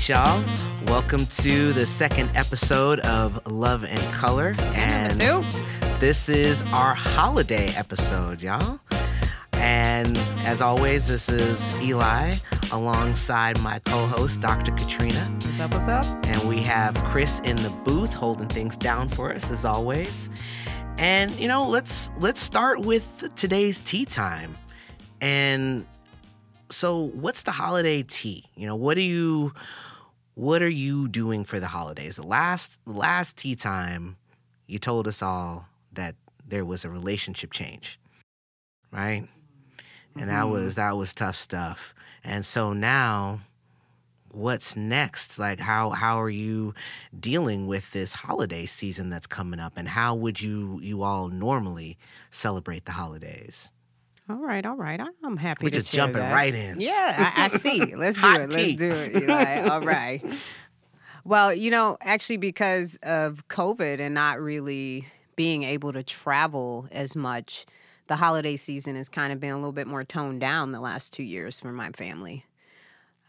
right, y'all. Welcome to the second episode of Love and Color. And this is our holiday episode, y'all. And as always, this is Eli alongside my co host, Dr. Katrina. What's up, what's up? And we have Chris in the booth holding things down for us, as always. And, you know, let's let's start with today's tea time. And so what's the holiday tea? You know, what do you what are you doing for the holidays? The last last tea time, you told us all that there was a relationship change. Right? And mm-hmm. that was that was tough stuff. And so now what's next? Like how how are you dealing with this holiday season that's coming up and how would you you all normally celebrate the holidays? All right, all right. I'm happy. We're just jumping that. right in. Yeah, I, I see. Let's do it. Let's do it. Eli. all right. Well, you know, actually, because of COVID and not really being able to travel as much, the holiday season has kind of been a little bit more toned down the last two years for my family.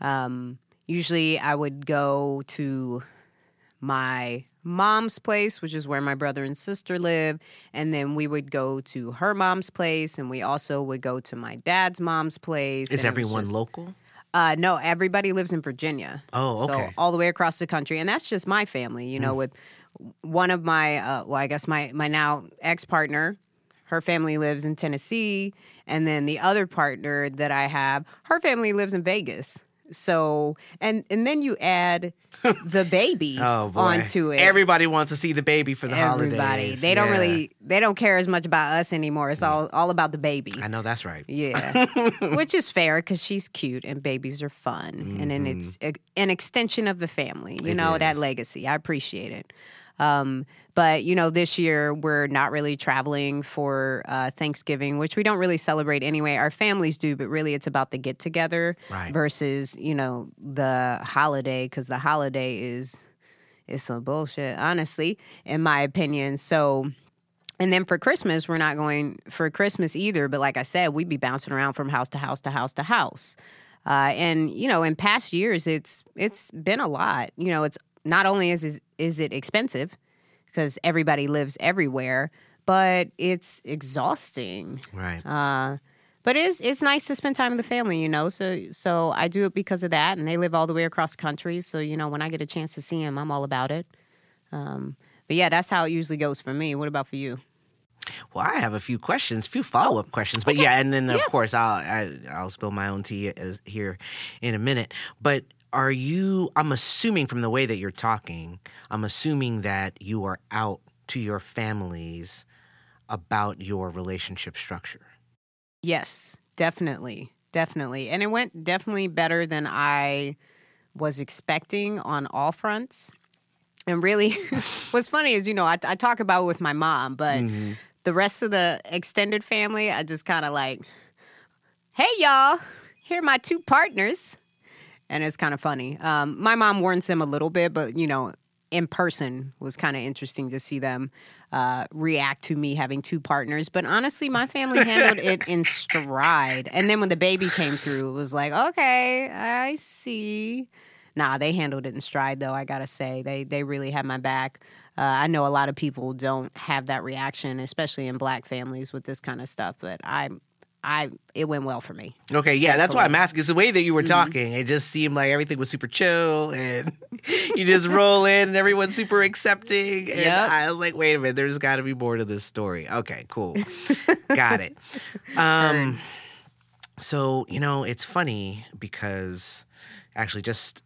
Um, usually, I would go to my mom's place, which is where my brother and sister live. And then we would go to her mom's place, and we also would go to my dad's mom's place. Is everyone just, local? Uh, no, everybody lives in Virginia. Oh, okay. So all the way across the country, and that's just my family. You know, mm. with one of my, uh, well, I guess my my now ex partner. Her family lives in Tennessee, and then the other partner that I have, her family lives in Vegas. So and and then you add the baby oh, onto it. Everybody wants to see the baby for the Everybody. holidays. They don't really they don't care as much about us anymore. It's all all about the baby. I know that's right. Yeah. Which is fair because she's cute and babies are fun. Mm-hmm. And then it's an extension of the family. You it know, is. that legacy. I appreciate it. Um, but you know, this year we're not really traveling for uh, Thanksgiving, which we don't really celebrate anyway. Our families do, but really it's about the get together right. versus you know the holiday because the holiday is is some bullshit, honestly, in my opinion. So. And then for Christmas, we're not going for Christmas either. But like I said, we'd be bouncing around from house to house to house to house. Uh, and you know, in past years, it's it's been a lot. You know, it's not only is is, is it expensive, because everybody lives everywhere, but it's exhausting. Right. Uh, but it's it's nice to spend time with the family, you know. So so I do it because of that, and they live all the way across the country. So you know, when I get a chance to see them, I'm all about it. Um, but yeah, that's how it usually goes for me. What about for you? Well, I have a few questions, a few follow up oh, questions, but okay. yeah, and then of course I'll I, will i will spill my own tea as, here in a minute. But are you i'm assuming from the way that you're talking i'm assuming that you are out to your families about your relationship structure. Yes definitely definitely. And it went definitely better than i was expecting on all fronts. And really what's funny is you know i, I talk about it with my mom but mm-hmm. the rest of the extended family i just kind of like hey y'all here are my two partners and it's kind of funny. Um, my mom warns them a little bit, but you know, in person was kind of interesting to see them uh, react to me having two partners. But honestly, my family handled it in stride. And then when the baby came through, it was like, okay, I see. Nah, they handled it in stride, though. I gotta say, they they really had my back. Uh, I know a lot of people don't have that reaction, especially in black families with this kind of stuff. But I I it went well for me. Okay, yeah, that's why I'm asking. It's the way that you were mm-hmm. talking. It just seemed like everything was super chill, and you just roll in, and everyone's super accepting. And yep. I was like, wait a minute, there's got to be more to this story. Okay, cool, got it. Um, so you know, it's funny because actually, just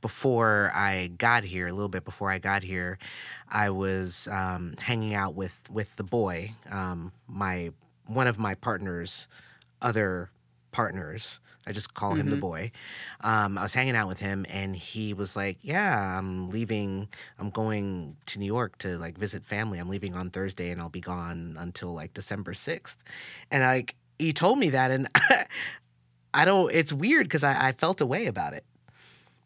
before I got here, a little bit before I got here, I was um, hanging out with with the boy, um, my one of my partner's other partners. I just call him mm-hmm. the boy. Um, I was hanging out with him, and he was like, "Yeah, I'm leaving. I'm going to New York to like visit family. I'm leaving on Thursday, and I'll be gone until like December 6th. And like he told me that, and I don't. It's weird because I, I, felt a way about it.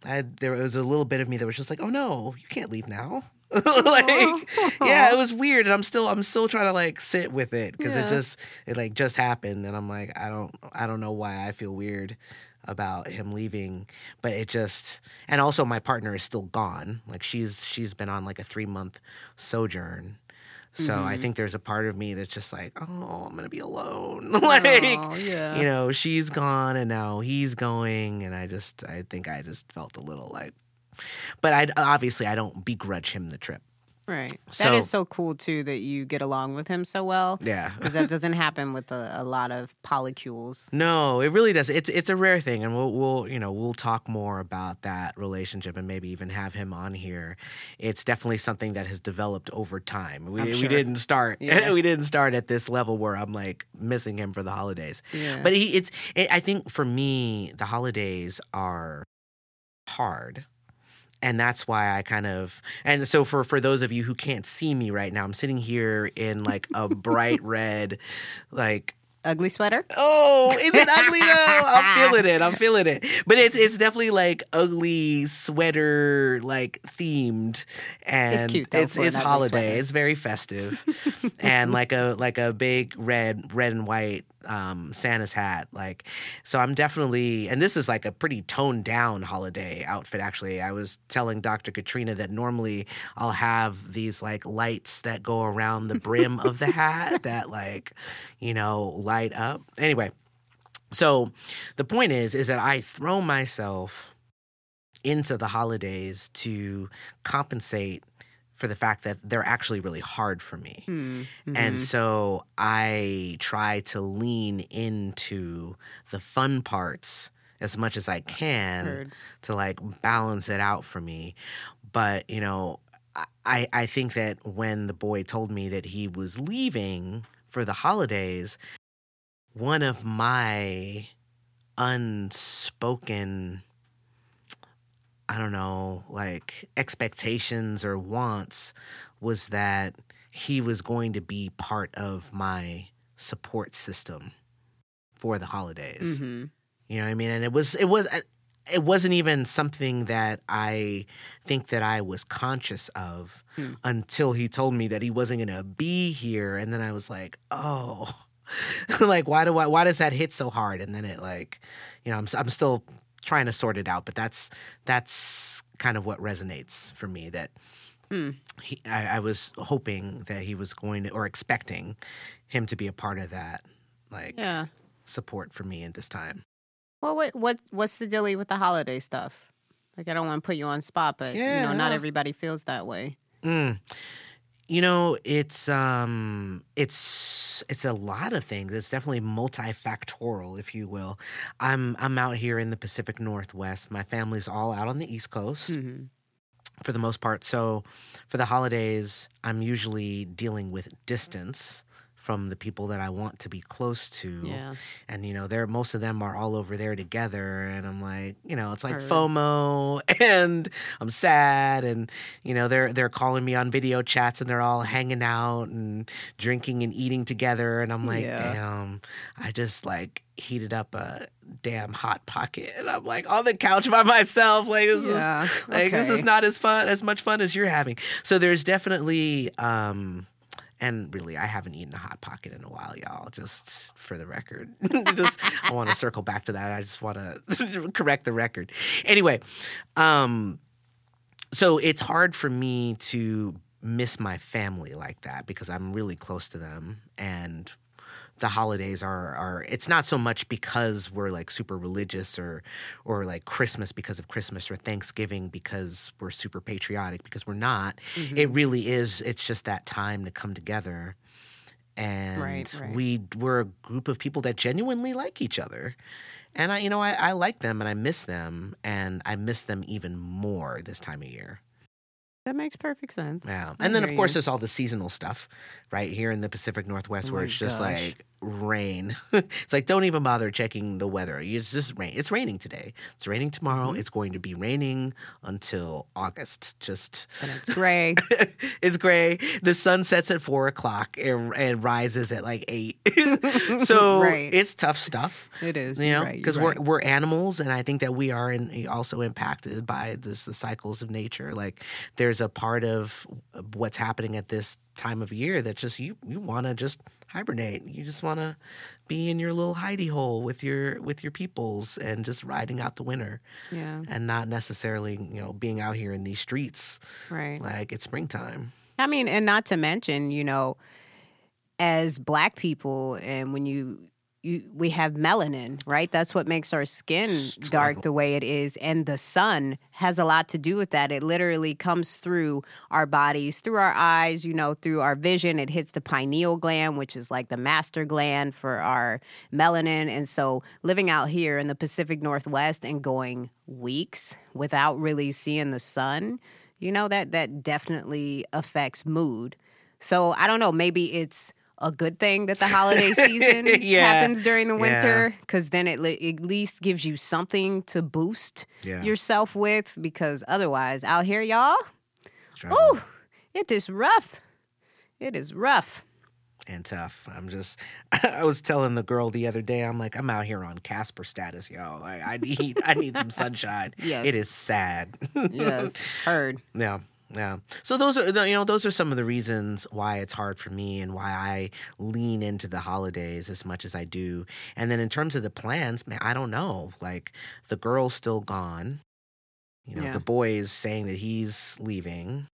I, there was a little bit of me that was just like, "Oh no, you can't leave now." like yeah it was weird and i'm still i'm still trying to like sit with it because yeah. it just it like just happened and i'm like i don't i don't know why i feel weird about him leaving, but it just and also my partner is still gone. Like she's she's been on like a three month sojourn. So I mm-hmm. think there's a part of me that's just like, oh, I'm gonna be alone. Oh, like, Oh, yeah. you know, she's gone and now he's going, and I just, I think I just felt a little like, but I obviously I don't begrudge him the trip. Right. So- that is so cool too that you get along with him so well. Yeah. Because that doesn't happen with a, a lot of polycules. No, it really does. It's it's a rare thing, and we'll we'll you know we'll talk more about that relationship and maybe even have him on here. It's definitely something that has developed over time. We I'm we didn't start Yeah. we didn't start at this level where I'm like missing him for the holidays. Yeah. But he, it's it, I think for me the holidays are hard. And that's why I kind of and so for for those of you who can't see me right now, I'm sitting here in like a bright red, like Ugly sweater? Oh, is it ugly though? I'm feeling it. I'm feeling it. But it's it's definitely like ugly sweater like themed and cute, though, it's it's holiday. It's very festive. and like a like a big red red and white um Santa's hat like so I'm definitely and this is like a pretty toned down holiday outfit actually. I was telling Dr. Katrina that normally I'll have these like lights that go around the brim of the hat that like you know light up. Anyway, so the point is is that I throw myself into the holidays to compensate for the fact that they're actually really hard for me. Hmm. And so I try to lean into the fun parts as much as I can Heard. to like balance it out for me. But, you know, I, I think that when the boy told me that he was leaving for the holidays, one of my unspoken I don't know, like expectations or wants was that he was going to be part of my support system for the holidays. hmm You know what I mean? And it was it was it wasn't even something that I think that I was conscious of Hmm. until he told me that he wasn't going to be here and then I was like, "Oh, like why do I why does that hit so hard?" And then it like, you know, I'm I'm still trying to sort it out, but that's that's kind of what resonates for me that Hmm. he, I, I was hoping that he was going to or expecting him to be a part of that like Yeah. support for me at this time. Well, what what what's the dilly with the holiday stuff? Like, I don't want to put you on spot, but you Yeah, know, not everybody feels that way. Mm. You know, it's um it's it's a lot of things. It's definitely multifactorial, if you will. I'm I'm out here in the Pacific Northwest. My family's all out on the East Coast hmm for the most part. So for the holidays, I'm usually dealing with distance from the people that I want to be close to. Yeah. And you know, they're most of them are all over there together and I'm like, you know, it's like. FOMO and I'm sad and you know, they're they're calling me on video chats and they're all hanging out and drinking and eating together and I'm like, Yeah. damn, I just like heated up a damn hot pocket and I'm like on the couch by myself like this Yeah, is like this is not as fun as much fun as you're having. So there's definitely um and really, I haven't eaten a hot pocket in a while, y'all. Just for the record, just I want to circle back to that. I just want to correct the record. Anyway, um, so it's hard for me to miss my family like that because I'm really close to them, and the holidays are are. It's not so much because we're like super religious or or like Christmas because of Christmas or Thanksgiving because we're super patriotic because we're not. Mm-hmm. It really is. It's just that time to come together. And Right, right. we we're a group of people that genuinely like each other. And I you know, I, I like them and I miss them and I miss them even more this time of year. That makes perfect sense. Yeah. I And then of course you. there's all the seasonal stuff, right? Here in the Pacific Northwest Oh where it's just gosh. like rain. it's like don't even bother checking the weather. It's just rain. It's raining today. It's raining tomorrow. Mm-hmm. It's going to be raining until August. Just And it's gray. it's gray. The sun sets at four o'clock and, and rises at like eight. so Right. it's tough stuff. it is. You know, right, because right. we're we're animals, and I think that we are in, also impacted by this the cycles of nature. Like there's a part of what's happening at this time of year that just you you want to just hibernate. You just want to be in your little hidey hole with your with your peoples and just riding out the winter. Yeah. And not necessarily, you know, being out here in these streets Right. like it's springtime. I mean, and not to mention, you know, as black people, and when you you we have melanin, right? That's what makes our skin dark the way it is, and the sun has a lot to do with that. It literally comes through our bodies, through our eyes, you know, through our vision. It hits the pineal gland, which is like the master gland for our melanin, and so living out here in the Pacific Northwest and going weeks without really seeing the sun, you know that that definitely affects mood. So I don't know, maybe it's a good thing that the holiday season Yeah. happens during the winter because then it li- at least gives you something to boost Yeah. yourself with. Because otherwise, out here, y'all, oh, it is rough. It is rough. and tough. I'm just I was telling the girl the other day, I'm like, I'm out here on Casper status, yo. Like I need I need some sunshine. Yes. It is sad. Yes, heard. Yeah. Yeah. So those are the- you know those are some of the reasons why it's hard for me and why I lean into the holidays as much as I do. And then in terms of the plans, man, I don't know. Like the girl's still gone. You know, Yeah. the boy is saying that he's leaving.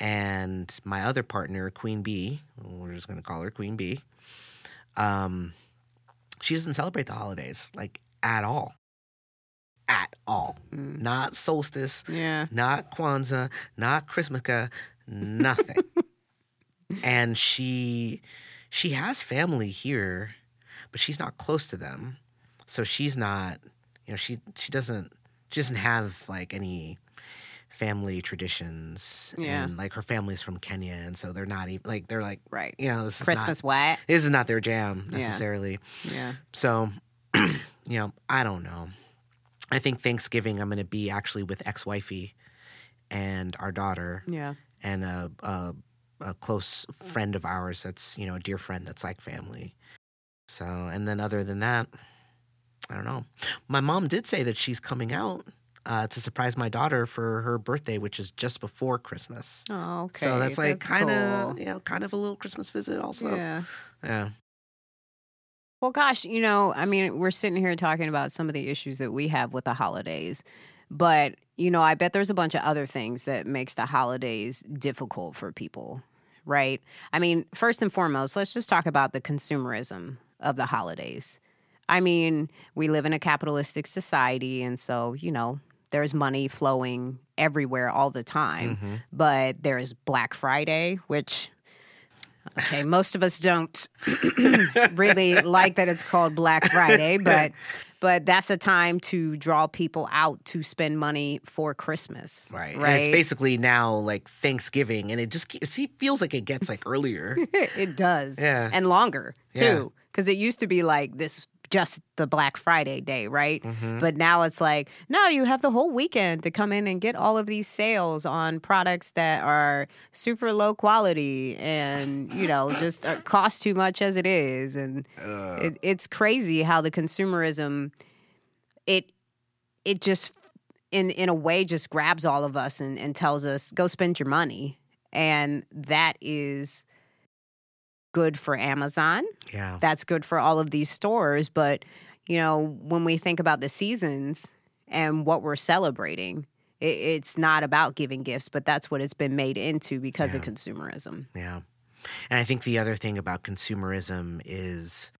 And my other partner, Queen Bee, we're just going to call her Queen Bee. Um she doesn't celebrate the holidays like at all. At all. Mm. Not solstice, Yeah. not Kwanzaa, not Chrismukkah, nothing. and she she has family here, but she's not close to them. So she's not, you know, she she doesn't she doesn't have like any family traditions. Yeah. And like her family's from Kenya and so they're not even like they're like Right. you know, this is Christmas not what? this is not their jam Yeah. necessarily. Yeah. So, you know, I don't know. I think Thanksgiving I'm going to be actually with ex-wifey and our daughter Yeah. and a, a a close friend of ours that's you know a dear friend that's like family. So, and then other than that, I don't know. My mom did say that she's coming out uh, to surprise my daughter for her birthday, which is just before Christmas. Oh, okay. So that's like kind of cool. you know kind of a little Christmas visit also. Yeah. yeah. Well, gosh, you know, I mean, we're sitting here talking about some of the issues that we have with the holidays, but you know, I bet there's a bunch of other things that makes the holidays difficult for people, right? I mean, first and foremost, let's just talk about the consumerism of the holidays. I mean, we live in a capitalistic society, and so you know, there's money flowing everywhere all the time. Mm-hmm. But there's Black Friday, which Okay, most of us don't really like that it's called Black Friday, but but that's a time to draw people out to spend money for Christmas. Right. Right. And it's basically now like Thanksgiving, and it just see, feels like it gets like earlier. it does. Yeah. And longer Yeah. too. Because it used to be like this just the Black Friday day, right? Mm-hmm. But now it's like, no, you have the whole weekend to come in and get all of these sales on products that are super low quality and, you know, just uh, cost too much as it is. And it, it's crazy how the consumerism, it, it just, in, in a way, just grabs all of us and, and tells us, go spend your money. And that is good for Amazon. yeah. That's good for all of these stores. But, you know, when we think about the seasons and what we're celebrating, it, it's not about giving gifts, but that's what it's been made into because of consumerism. Yeah. And I think the other thing about consumerism is,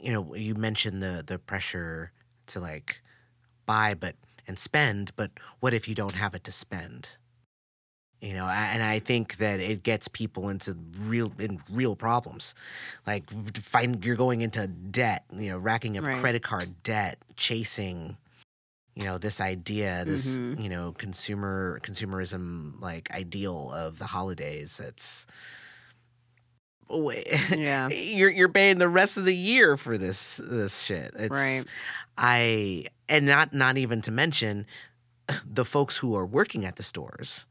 you know, you mentioned the the pressure to like buy but and spend, but what if you don't have it to spend? You know, and I think that it gets people into real in real problems, like find you're going into debt, you know, racking up Right. credit card debt, chasing, you know, this idea, this Mhm. you know, consumer consumerism like ideal of the holidays. That's Yeah. you're you're paying the rest of the year for this this shit. It's, Right. I and not not even to mention the folks who are working at the stores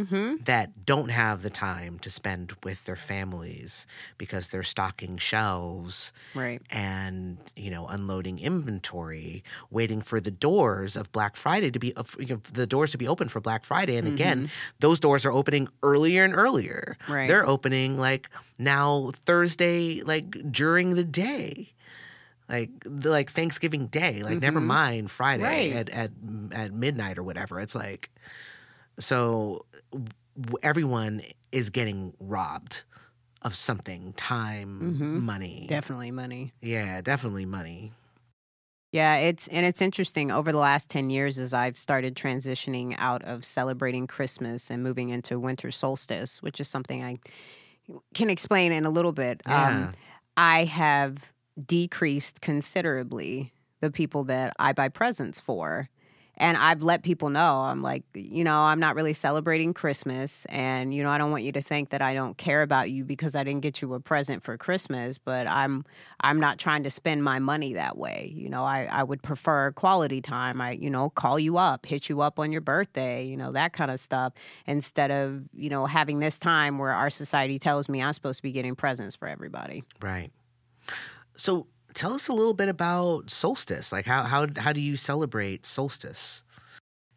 Mm-hmm. that don't have the time to spend with their families because they're stocking shelves Right. and you know unloading inventory waiting for the doors of black friday to be you know, the doors to be open for black friday and again those doors are opening earlier and earlier Right. they're opening like now thursday like during the day like like thanksgiving day like never mind friday Right. at, at at midnight or whatever it's like so w- everyone is getting robbed of something time money Definitely money. yeah, definitely money. Yeah, it's and it's interesting over the last 10 years as I've started transitioning out of celebrating Christmas and moving into winter solstice, which is something I can explain in a little bit. Yeah. Um, I have decreased considerably the people that I buy presents for. And I've let people know, I'm like, you know, I'm not really celebrating Christmas. And, you know, I don't want you to think that I don't care about you because I didn't get you a present for Christmas, but I'm I'm not trying to spend my money that way. You know, I, I would prefer quality time. I, you know, call you up, hit you up on your birthday, you know, that kind of stuff, instead of, you know, having this time where our society tells me I'm supposed to be getting presents for everybody. Right. So tell us a little bit about solstice. Like how how how do you celebrate solstice?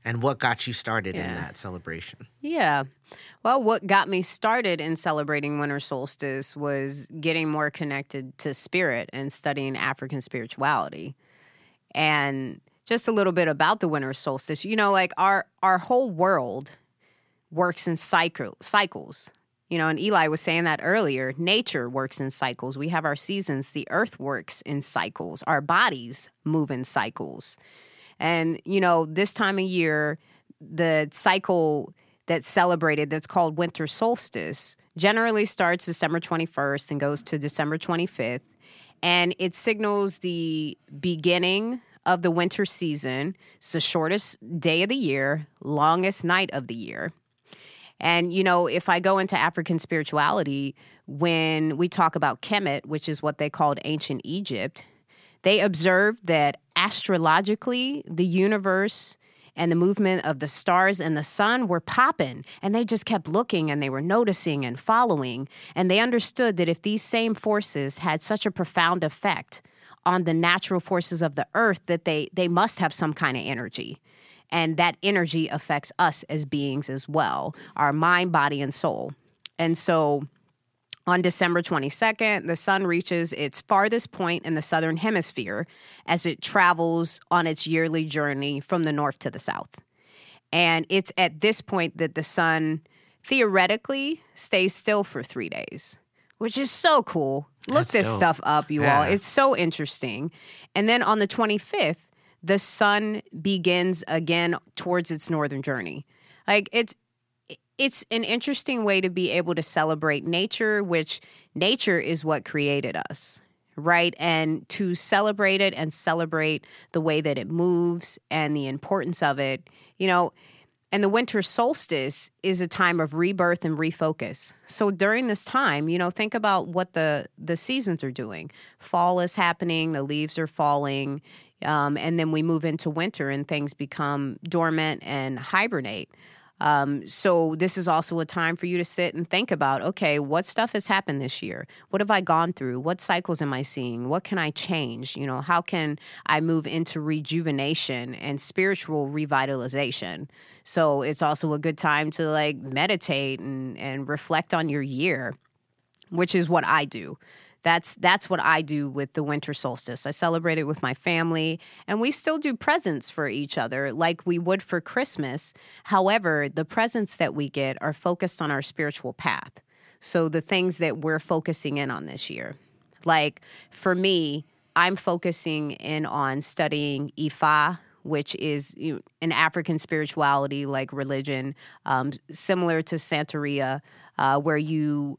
And what got you started in that celebration? Yeah. Well, what got me started in celebrating winter solstice was getting more connected to spirit and studying African spirituality. And just a little bit about the winter solstice. You know, like our our whole world works in cycle cycles. You know, and Eli was saying that earlier. Nature works in cycles. We have our seasons. The earth works in cycles. Our bodies move in cycles. And, you know, this time of year, the cycle that's celebrated that's called winter solstice generally starts December 21st and goes to December 25th. And it signals the beginning of the winter season. It's the shortest day of the year, longest night of the year. And, you know, if I go into African spirituality, when we talk about Kemet, which is what they called ancient Egypt, they observed that astrologically, the universe and the movement of the stars and the sun were popping. And they just kept looking and they were noticing and following. And they understood that if these same forces had such a profound effect on the natural forces of the earth, that they, they must have some kind of energy. And that energy affects us as beings as well our mind, body, and soul. And so on December 22nd, the sun reaches its farthest point in the southern hemisphere as it travels on its yearly journey from the north to the south. And it's at this point that the sun theoretically stays still for three days, which is so cool. Look That's this dope. stuff up, you Yeah. all. It's so interesting. And then on the 25th, the sun begins again towards its northern journey. Like it's it's an interesting way to be able to celebrate nature, which nature is what created us, right? And to celebrate it and celebrate the way that it moves and the importance of it, you know. And the winter solstice is a time of rebirth and refocus. So during this time, you know, think about what the the seasons are doing. Fall is happening, the leaves are falling, um, and then we move into winter and things become dormant and hibernate. Um, so this is also a time for you to sit and think about, okay, what stuff has happened this year? What have I gone through? What cycles am I seeing? What can I change? You know, how can I move into rejuvenation and spiritual revitalization? So it's also a good time to like meditate and, and reflect on your year, which is what I do. That's that's what I do with the winter solstice. I celebrate it with my family and we still do presents for each other like we would for Christmas. However, the presents that we get are focused on our spiritual path. So the things that we're focusing in on this year. Like for me, I'm focusing in on studying Ifa, which is an African spirituality like religion, um, similar to Santeria, uh, where you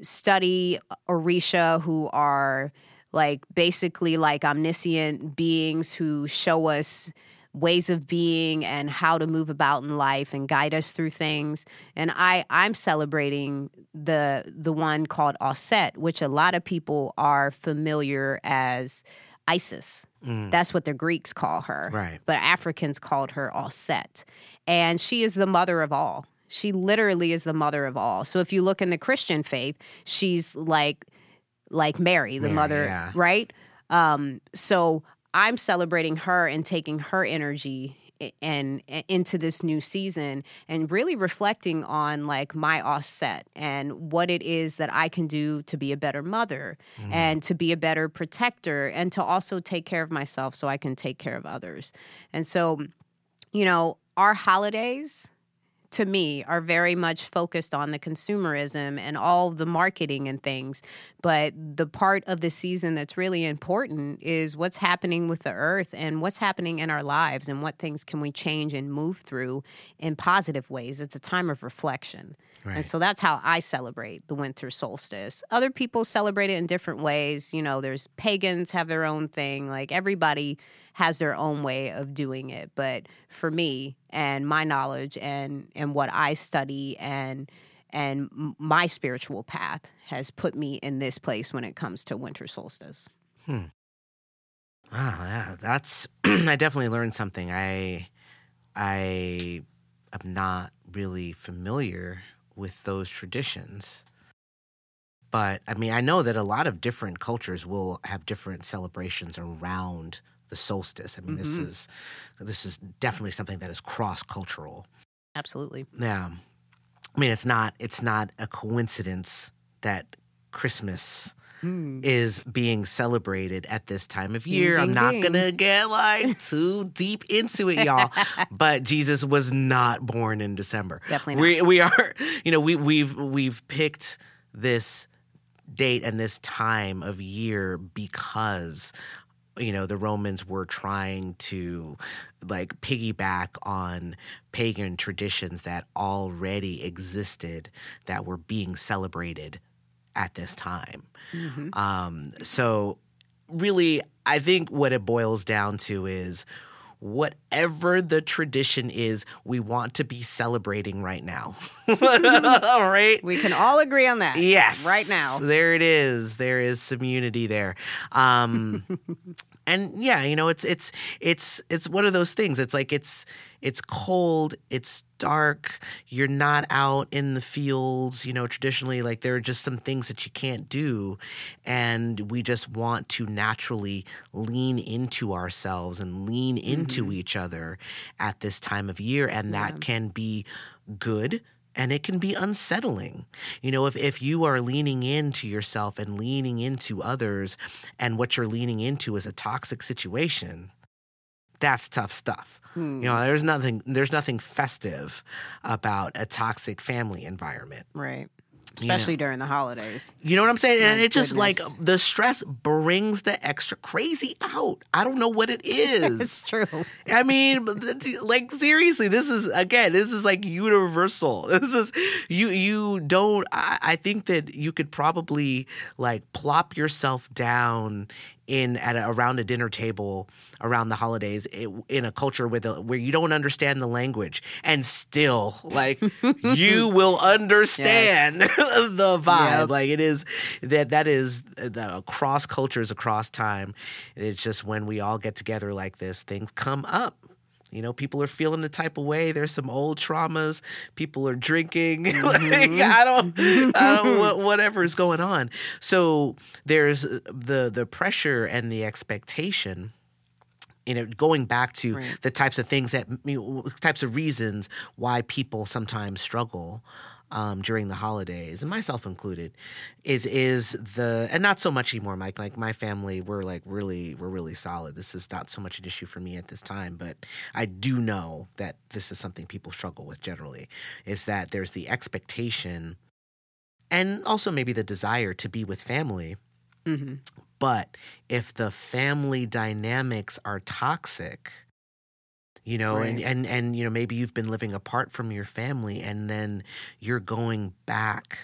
study Orisha, who are like basically like omniscient beings who show us ways of being and how to move about in life and guide us through things. And I I'm celebrating the the one called Auset, which a lot of people are familiar as Isis. Mm. That's what the Greeks call her. Right. But Africans called her Auset. And she is the mother of all. She literally is the mother of all. So if you look in the Christian faith, she's like like Mary, the Mary, mother, yeah. right? Um, so I'm celebrating her and taking her energy and, and into this new season and really reflecting on like my offset and what it is that I can do to be a better mother and to be a better protector and to also take care of myself so I can take care of others. And so, you know, our holidays to me are very much focused on the consumerism and all the marketing and things. But the part of the season that's really important is what's happening with the earth and what's happening in our lives and what things can we change and move through in positive ways. It's a time of reflection Right. and so that's how I celebrate the winter solstice. Other people celebrate it in different ways. You know, there's pagans have their own thing. Like everybody has their own way of doing it. But for me and my knowledge and and what I study and and my spiritual path has put me in this place when it comes to winter solstice. Hmm. Ah, yeah, that's. I definitely learned something. I, I am not really familiar with those traditions, but I mean, I know that a lot of different cultures will have different celebrations around the solstice. I mean, this Mhm. is this is definitely something that is cross cultural. Absolutely. Yeah, I mean, it's not it's not a coincidence that Christmas Mm. is being celebrated at this time of year. I'm not gonna get like too deep into it, y'all. but Jesus was not born in December. Definitely not. We we are, you know, we we've we've picked this date and this time of year because you know the romans were trying to like piggyback on pagan traditions that already existed that were being celebrated at this time Mhm. um, so really, I think what it boils down to is whatever the tradition is, we want to be celebrating right now. All right. We can all agree on that. Yes. Right now. There it is. There is some unity there. Um and yeah, you know, it's it's it's it's one of those things. It's like it's it's cold, it's dark, you're not out in the fields, you know, traditionally like there are just some things that you can't do and we just want to naturally lean into ourselves and lean into mm-hmm. each other at this time of year and that can be good and it can be unsettling. You know, if, if you are leaning into yourself and leaning into others, and what you're leaning into is a toxic situation, that's tough stuff. Hmm. You know, there's nothing there's nothing festive about a toxic family environment. Right. You know. Especially during the holidays. You know what I'm saying? and My it just like the stress brings the extra crazy out. I don't know what it is. It's true. I mean, like seriously, this is again, this is like universal. This is you. You don't. I, I think that you could probably like plop yourself down in at a, around a dinner table around the holidays i- in a culture with a, where you don't understand the language. And still like you will understand the vibe. Yep. like it is that that is uh, the across cultures across time. It's just when we all get together like this things come up you know, people are feeling the type of way. There's some old traumas. People are drinking. like, mm-hmm. I don't, I don't, mm-hmm. whatever is going on. So there's uh, the the pressure and the expectation. You know, going back to Right. the types of things that you know, types of reasons why people sometimes struggle um, during the holidays, and myself included, is is the and not so much anymore. Mike, like my family, we're like really we're really solid. This is not so much an issue for me at this time, but I do know that this is something people struggle with generally. Is that there's the expectation, and also maybe the desire to be with family, hmm but if the family dynamics are toxic, you know, and, and, and, you know, maybe you've been living apart from your family and then you're going back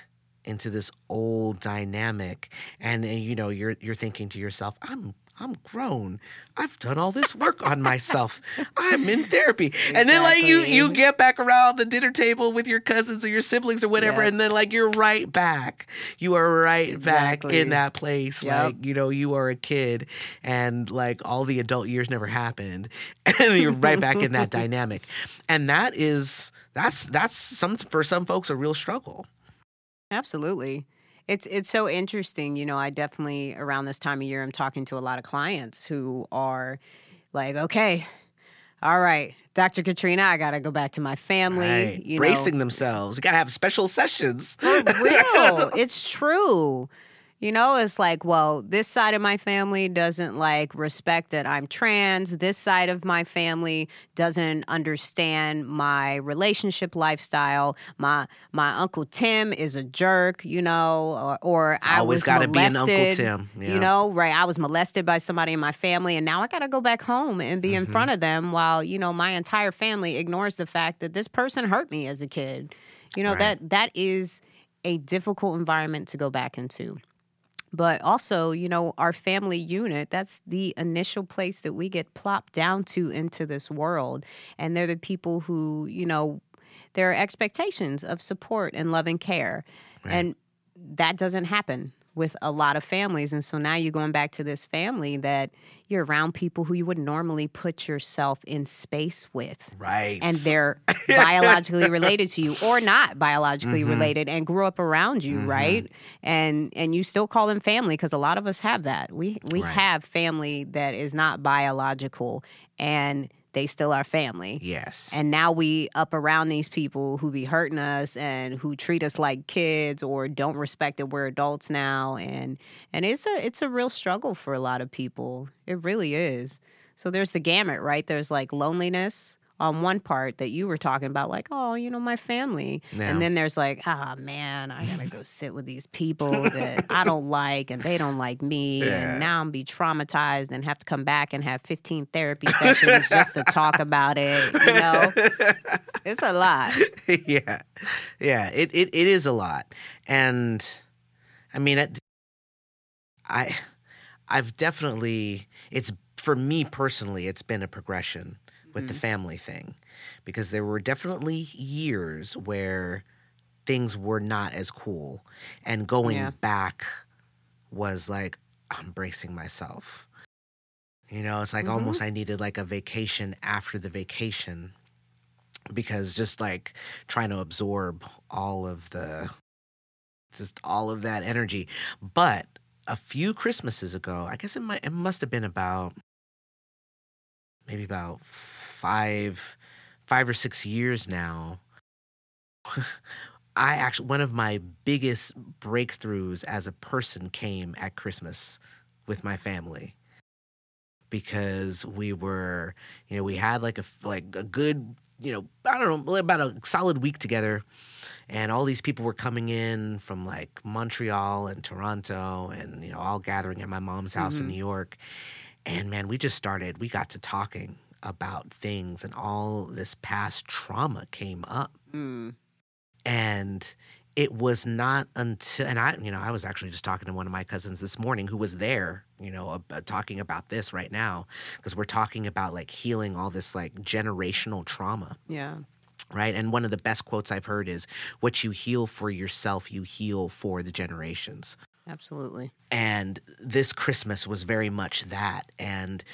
into this old dynamic and, and you know, you're, you're thinking to yourself, I'm, I'm grown. I've done all this work on myself. I'm in therapy. Exactly. And then like you you get back around the dinner table with your cousins or your siblings or whatever, and then like you're right back. You are right exactly. back in that place. Yep. Like, you know, you are a kid and like all the adult years never happened. And you're right back in that dynamic. And that is that's that's some for some folks a real struggle. Absolutely. It's it's so interesting. You know, I definitely around this time of year I'm talking to a lot of clients who are like, okay, all right, Dr. Katrina, I gotta go back to my family. Right. Bracing know. themselves. You gotta have special sessions. For real. it's true. You know, it's like, well, this side of my family doesn't like respect that I'm trans. This side of my family doesn't understand my relationship lifestyle. My my uncle Tim is a jerk, you know, or, or I always got to be an Uncle Tim. Yeah. You know, right? I was molested by somebody in my family, and now I got to go back home and be mm-hmm. in front of them while you know my entire family ignores the fact that this person hurt me as a kid. You know right. that that is a difficult environment to go back into but also, you know, our family unit, that's the initial place that we get plopped down to into this world. And they're the people who, you know, there are expectations of support and love and care. Right. And that doesn't happen with a lot of families. And so now you're going back to this family that you're around people who you would normally put yourself in space with. Right. And they're biologically related to you or not biologically mm-hmm. related and grew up around you, mm-hmm. right? And and you still call them family because a lot of us have that. We we right. have family that is not biological and they still are family. Yes. And now we up around these people who be hurting us and who treat us like kids or don't respect that we're adults now and and it's a it's a real struggle for a lot of people. It really is. So there's the gamut, right? There's like loneliness, on one part that you were talking about, like, oh, you know, my family. Yeah. And then there's like, ah, oh, man, I gotta go sit with these people that I don't like and they don't like me. Yeah. And now I'm be traumatized and have to come back and have 15 therapy sessions just to talk about it. You know, it's a lot. yeah. Yeah. It, it, it is a lot. And I mean, it, I, I've definitely, it's for me personally, it's been a progression with mm-hmm. the family thing because there were definitely years where things were not as cool and going yeah. back was like I'm bracing myself. You know, it's like mm-hmm. almost I needed like a vacation after the vacation because just like trying to absorb all of the just all of that energy. But a few Christmases ago, I guess it might it must have been about maybe about five five or six years now i actually one of my biggest breakthroughs as a person came at christmas with my family. Because we were you know we had like a like a good you know i don't know about a solid week together. And all these people were coming in from like montreal and toronto and you know all gathering at my mom's house mm-hmm. in new york. And man we just started we got to talking about things and all this past trauma came up. Mm. And it was not until and I you know I was actually just talking to one of my cousins this morning who was there you know uh, talking about this right now because we're talking about like healing all this like generational trauma. Yeah. Right? And one of the best quotes I've heard is what you heal for yourself you heal for the generations. Absolutely. And this Christmas was very much that and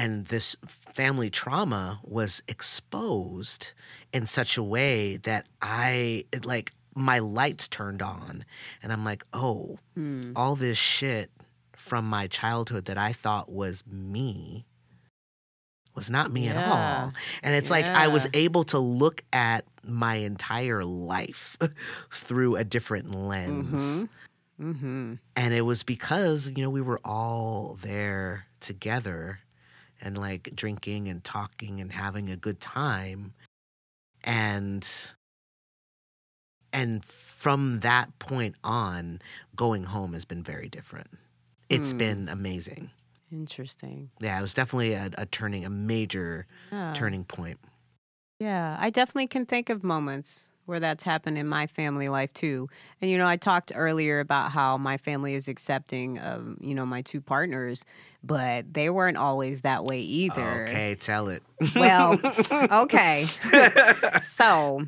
and this family trauma was exposed in such a way that I it, like my lights turned on and I'm like, "Oh, mm. all this shit from my childhood that I thought was me was not me yeah. at all." And it's yeah. like I was able to look at my entire life through a different lens. Mm-hmm. Mm-hmm. And it was because, you know, we were all there together and like drinking and talking and having a good time. And and from that point on going home has been very different. It's mm. been amazing. Interesting. Yeah it was definitely a, a turning a major yeah. turning point. Yeah i definitely can think of moments where that's happened in my family life too. And you know, I talked earlier about how my family is accepting of you know my two partners, but they weren't always that way either. Okay, tell it. Well, okay. so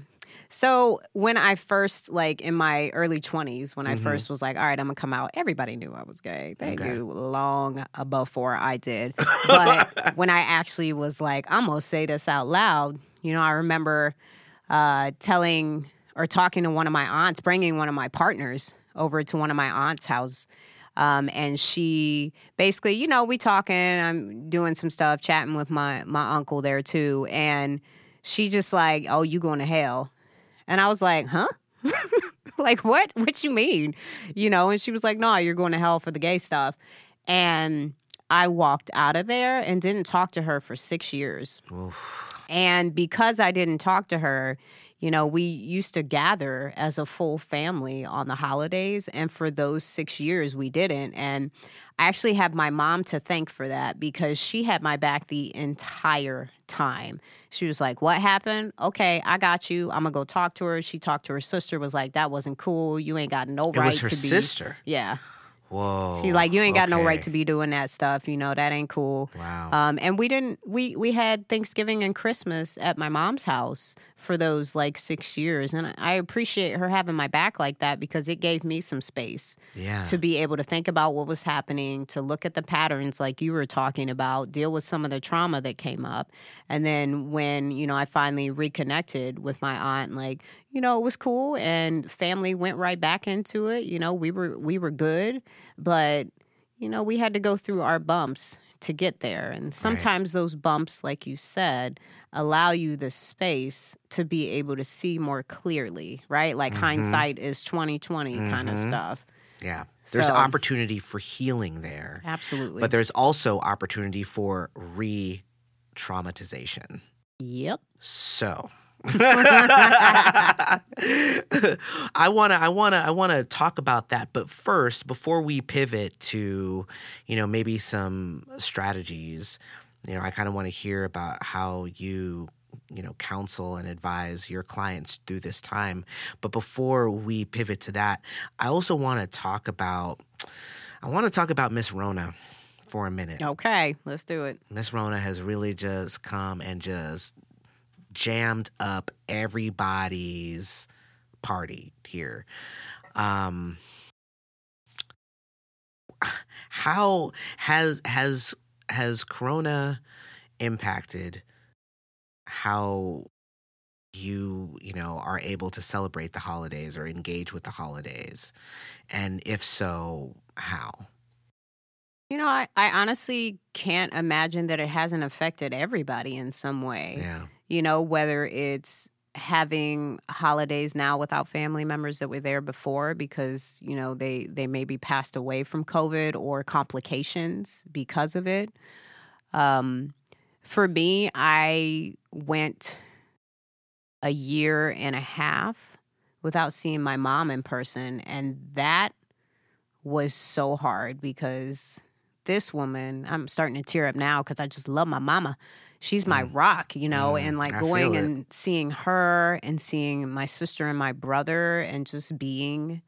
so when I first, like in my early twenties, when I Mhm. first was like, "All right, I'm gonna come out," everybody knew I was gay. They Okay. knew long before I did. But when I actually was like, "I'm gonna say this out loud," you know, I remember uh, telling or talking to one of my aunts, bringing one of my partners over to one of my aunt's house. Um, and she basically, you know, we talking, I'm doing some stuff, chatting with my my uncle there too, and she just like, "Oh, you going to hell?" And I was like, "Huh?" like what? What you mean? You know? And she was like, "No, you're going to hell for the gay stuff." And I walked out of there and didn't talk to her for six years. Oof. And because I didn't talk to her, you know, we used to gather as a full family on the holidays. And for those six years, we didn't. And I actually have my mom to thank for that because she had my back the entire time. She was like, What happened? Okay, I got you. I'm going to go talk to her. She talked to her sister, was like, That wasn't cool. You ain't got no It right was her to be. sister. Yeah. Whoa. She's like, You ain't got no right to be doing that stuff. You know, that ain't cool. Wow. Um, and we didn't we we had Thanksgiving and Christmas at my mom's house for those like six years, and I- appreciate her having my back like that because it gave me some space yeah. to be able to think about what was happening, to look at the patterns like you were talking about, deal with some of the trauma that came up, and then when you know I finally reconnected with my aunt, like you know it was cool, and family went right back into it. You know we were we were good, but you know we had to go through our bumps to get there, and sometimes those bumps, like you said. Allow you the space to be able to see more clearly, right? Like Mhm. hindsight is twenty twenty kind of Mhm. stuff. yeah. There's So- opportunity for healing there. Absolutely. But there's also opportunity for re traumatization. yep. So I want to I want to I want to talk about that but first before we pivot to you know maybe some strategies you know I kind of want to hear about how you you know counsel and advise your clients through this time but before we pivot to that I also want to talk about I want to talk about Miss Rona for a minute Okay, let's do it. Miss Rona has really just come and just jammed up everybody's party here. Um how has has has corona impacted how you you know are able to celebrate the holidays or engage with the holidays and if so how You know, I, I honestly can't imagine that it hasn't affected everybody in some way. yeah You know, whether it's having holidays now without family members that were there before because, you know, they, they maybe passed away from COVID or complications because of it. Um, for me, I went a year and a half without seeing my mom in person. And that was so hard because this woman, I'm starting to tear up now because I just love my mama. She's my Mm. rock, you know, Mm, and like I going and seeing her and seeing my sister and my brother and just being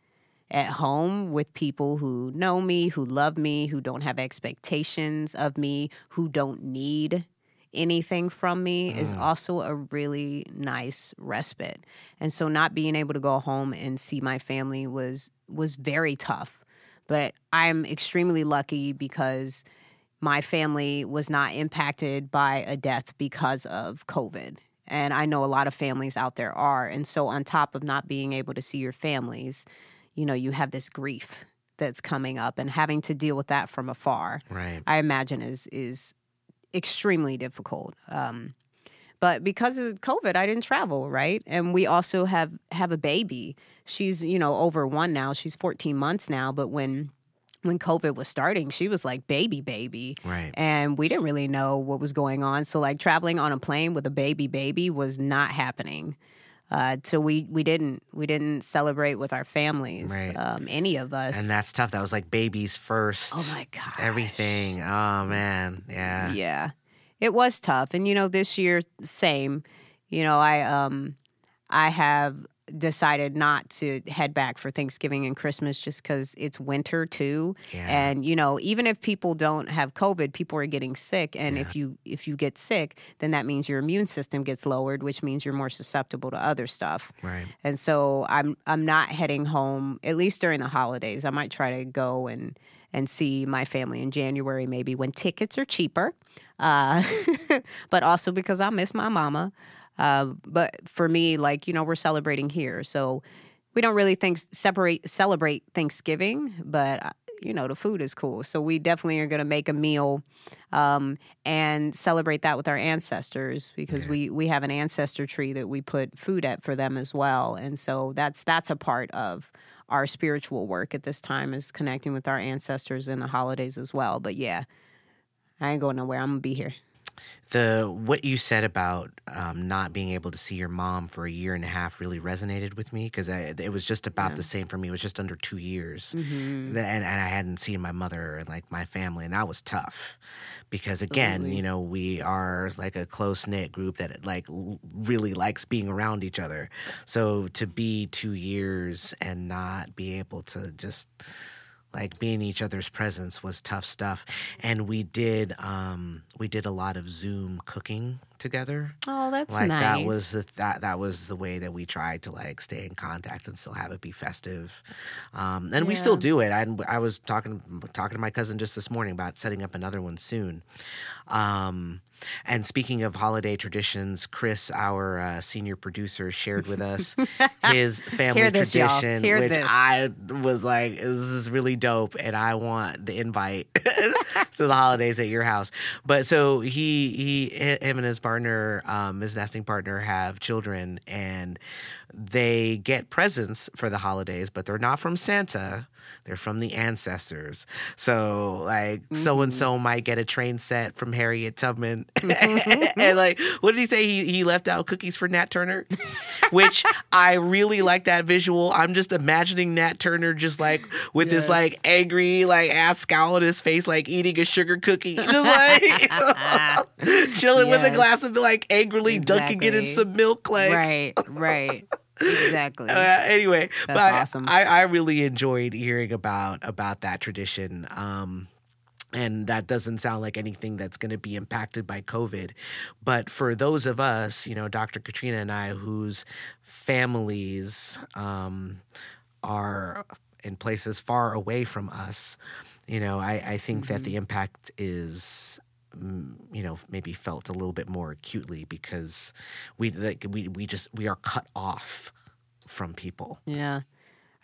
at home with people who know me, who love me, who don't have expectations of me, who don't need anything from me is Mm. also a really nice respite. And so not being able to go home and see my family was was very tough. But I'm extremely lucky because my family was not impacted by a death because of COVID. And I know a lot of families out there are. And so, on top of not being able to see your families, you know, you have this grief that's coming up and having to deal with that from afar. right I imagine is is extremely difficult. Um, but because of COVID, I didn't travel, right? And we also have have a baby. She's you know over one now. She's 14 months now. But when when COVID was starting, she was like baby baby. right And we didn't really know what was going on. So like traveling on a plane with a baby baby was not happening. Uh, so we we didn't we didn't celebrate with our families, Right. um, any of us. And that's tough. That was like babies first. oh my god, Everything. Oh man. Yeah. Yeah. It was tough. And you know, this year same. You know, I um I have decided not to head back for Thanksgiving and Christmas just because it's winter too. Yeah. And you know, even if people don't have COVID, people are getting sick. And if you if you get sick, then that means your immune system gets lowered, which means you're more susceptible to other stuff. Right. And so I'm I'm not heading home at least during the holidays. I might try to go and and see my family in January, maybe when tickets are cheaper. Uh, but also because I miss my mama. Uh, but for me, like you know, we're celebrating here, so we don't really think separate celebrate Thanksgiving, but uh, you know the food is cool. So we definitely are going to make a meal um, and celebrate that with our ancestors because Yeah. we we have an ancestor tree that we put food at for them as well, and so that's that's a part of our spiritual work at this time is connecting with our ancestors in the holidays as well. But yeah, I ain't going nowhere. I'm gonna be here. The what you said about um, not being able to see your mom for a year and a half really resonated with me because it was just about the same for me. It was just under two years, Mm-hmm. And, and I hadn't seen my mother and like my family, and that was tough because again, Absolutely. you know, we are like a close knit group that like really likes being around each other. So to be two years and not be able to just like being in each other's presence was tough stuff. And we did um we did a lot of zoom cooking together. Oh, that's like nice. that was the that that was the way that we tried to like stay in contact and still have it be festive. Um and we still do it. I, I was talking talking to my cousin just this morning about setting up another one soon. Um and speaking of holiday traditions, Chris, our uh, senior producer, shared with us his family this, tradition, which this. I was like, "This is really dope," and I want the invite to the holidays at your house. But so he, he, him and his partner, um, his nesting partner, have children, and they get presents for the holidays, but they're not from Santa. They're from the ancestors. So, like, so and so mm-hmm. might get a train set from Harriet Tubman. and, mm-hmm. like, what did he say? He, he left out cookies for Nat Turner, which I really like that visual. I'm just imagining Nat Turner just like with this, like, angry, like, ass scowl on his face, like eating a sugar cookie. Just like chilling with a glass of, like, angrily dunking it in some milk. Like, right, right, exactly. uh, anyway, That's but I- awesome. I, I really enjoyed hearing about about that tradition. Um, and that doesn't sound like anything that's going to be impacted by COVID. But for those of us, you know, Dr. Katrina and I, whose families um, are in places far away from us, you know, I, I think that Mm-hmm. the impact is you know maybe felt a little bit more acutely because we like we we just we are cut off from people Yeah.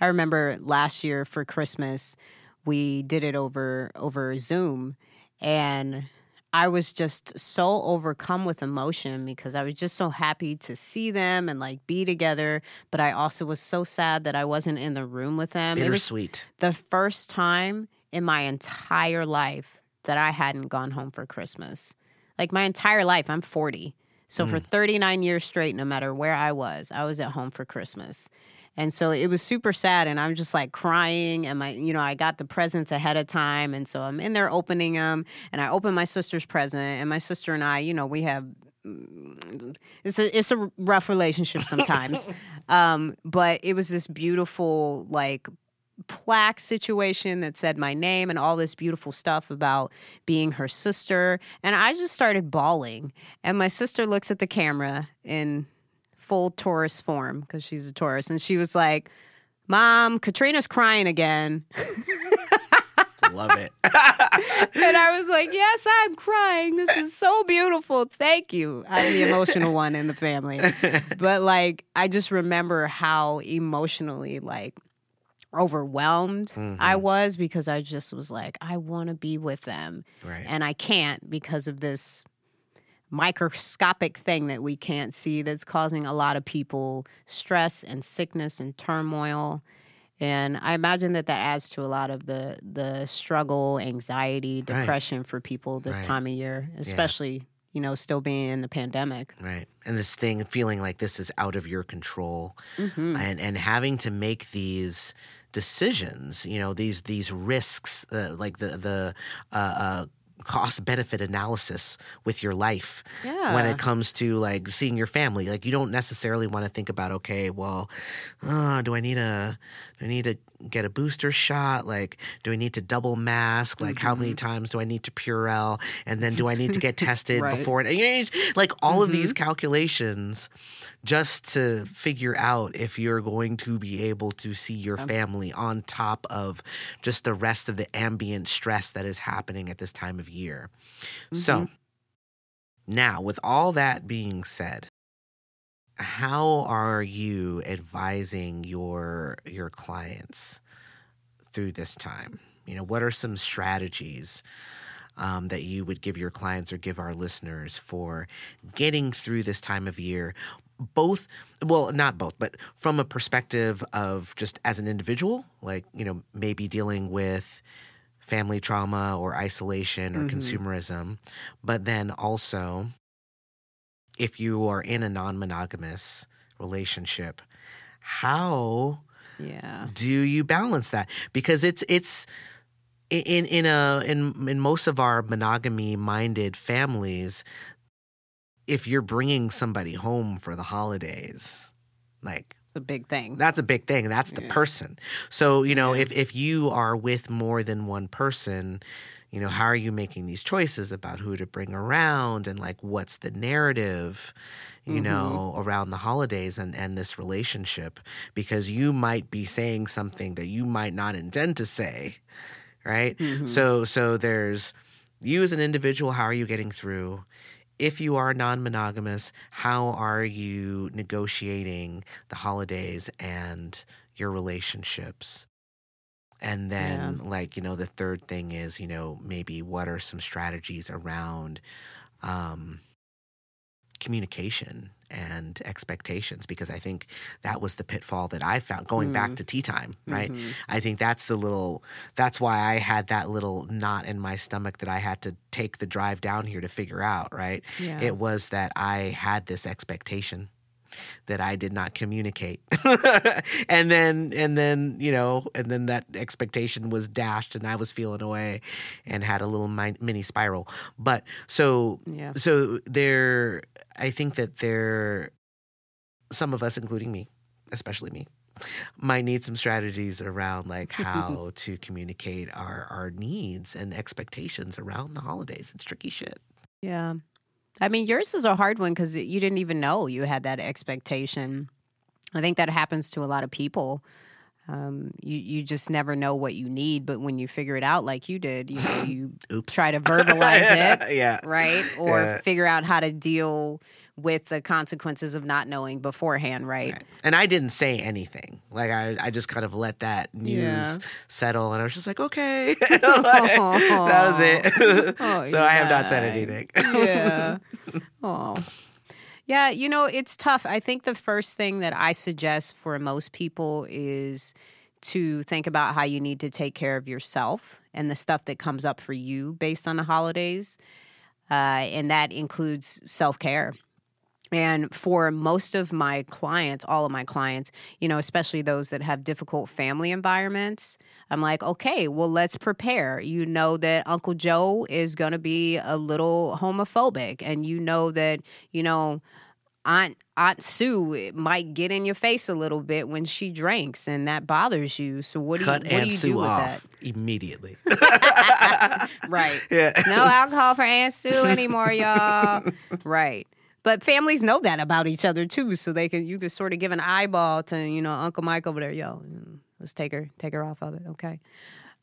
I remember last year for Christmas, we did it over over Zoom and I was just so overcome with emotion because I was just so happy to see them and like be together, but I also was so sad that I wasn't in the room with them. It was bittersweet the first time in my entire life that I hadn't gone home for Christmas. Like my entire life, I'm 40. So for 39 years straight, no matter where I was, I was at home for Christmas. And so it was super sad and I'm just like crying and my you know I got the presents ahead of time and so I'm in there opening them and I open my sister's present and my sister and I, you know, we have mm, it's a it's a rough relationship sometimes. um but it was this beautiful like plaque situation that said my name and all this beautiful stuff about being her sister. And I just started bawling. And my sister looks at the camera in full Taurus form because she's a Taurus. And she was like, Mom, Katrina's crying again. love it and I was like, Yes, I'm crying. This is so beautiful. Thank you. I'm the emotional one in the family. But like, I just remember how emotionally, like, overwhelmed I was because I just was like, I want to be with them. right And I can't because of this microscopic thing that we can't see that's causing a lot of people stress and sickness and turmoil. And I imagine that that adds to a lot of the the struggle, anxiety, Right. depression for people this Right. time of year, especially you know still being in the pandemic. right and this thing feeling like this is out of your control Mm-hmm. and and having to make these decisions you know these these risks uh, like the the uh, uh cost benefit analysis with your life Yeah. when it comes to like seeing your family. Like you don't necessarily want to think about okay, well, uh, do I need a do I need to get a booster shot? Like, do I need to double mask? Like, how many times do I need to Purell? And then do I need to get tested Right. before? And, you know, it's like all of these calculations just to figure out if you're going to be able to see your family on top of just the rest of the ambient stress that is happening at this time of year. So, now with all that being said, how are you advising your your clients through this time? You know, what are some strategies um, that you would give your clients or give our listeners for getting through this time of year? Both, well, not both, but from a perspective of just as an individual, like, you know, maybe dealing with family trauma or isolation or mm-hmm. consumerism, but then also if you are in a non monogamous relationship, how Yeah. do you balance that? Because it's it's in in a in in most of our monogamy minded families, if you're bringing somebody home for the holidays, like a big thing. that's a big thing. That's the Yeah. person. So, you know, if, if you are with more than one person, you know, how are you making these choices about who to bring around and like what's the narrative, you mm-hmm. know, around the holidays and, and this relationship? Because you might be saying something that you might not intend to say. Right. Mm-hmm. So so there's you as an individual, how are you getting through? If you are non-monogamous, how are you negotiating the holidays and your relationships? And then, like, you know, the third thing is, you know, maybe what are some strategies around um, communication and expectations? Because I think that was the pitfall that I found going back mm. to tea time, right? Mm-hmm. I think that's the little, that's why I had that little knot in my stomach that I had to take the drive down here to figure out, right? Yeah. It was that I had this expectation that I did not communicate. and then and then, you know, and then that expectation was dashed and I was feeling away and had a little mi- mini spiral. But so Yeah. so there I think that there some of us including me, especially me, might need some strategies around like how to communicate our our needs and expectations around the holidays. It's tricky shit. Yeah. I mean, yours is a hard one because you didn't even know you had that expectation. I think that happens to a lot of people. Um, you you just never know what you need, but when you figure it out, like you did, you know, you Oops. try to verbalize it, yeah. right, or Yeah. figure out how to deal with the consequences of not knowing beforehand, right? Right. And I didn't say anything. Like I, I just kind of let that news Yeah. settle, and I was just like, okay, Like, that was it. Oh, so I have not said anything. yeah. Oh. Yeah, you know, it's tough. I think the first thing that I suggest for most people is to think about how you need to take care of yourself and the stuff that comes up for you based on the holidays. Uh, and that includes self care. And for most of my clients, all of my clients, you know, especially those that have difficult family environments, I'm like, okay, well, let's prepare. You know that Uncle Joe is going to be a little homophobic, and you know that, you know, Aunt Aunt Sue might get in your face a little bit when she drinks, and that bothers you. So what do Cut you what Aunt do you Sue do with off immediately. Right. yeah. No alcohol for Aunt Sue anymore, y'all. right. But families know that about each other too, so they can you can sort of give an eyeball to you know Uncle Mike over there. Yo, let's take her take her off of it, okay?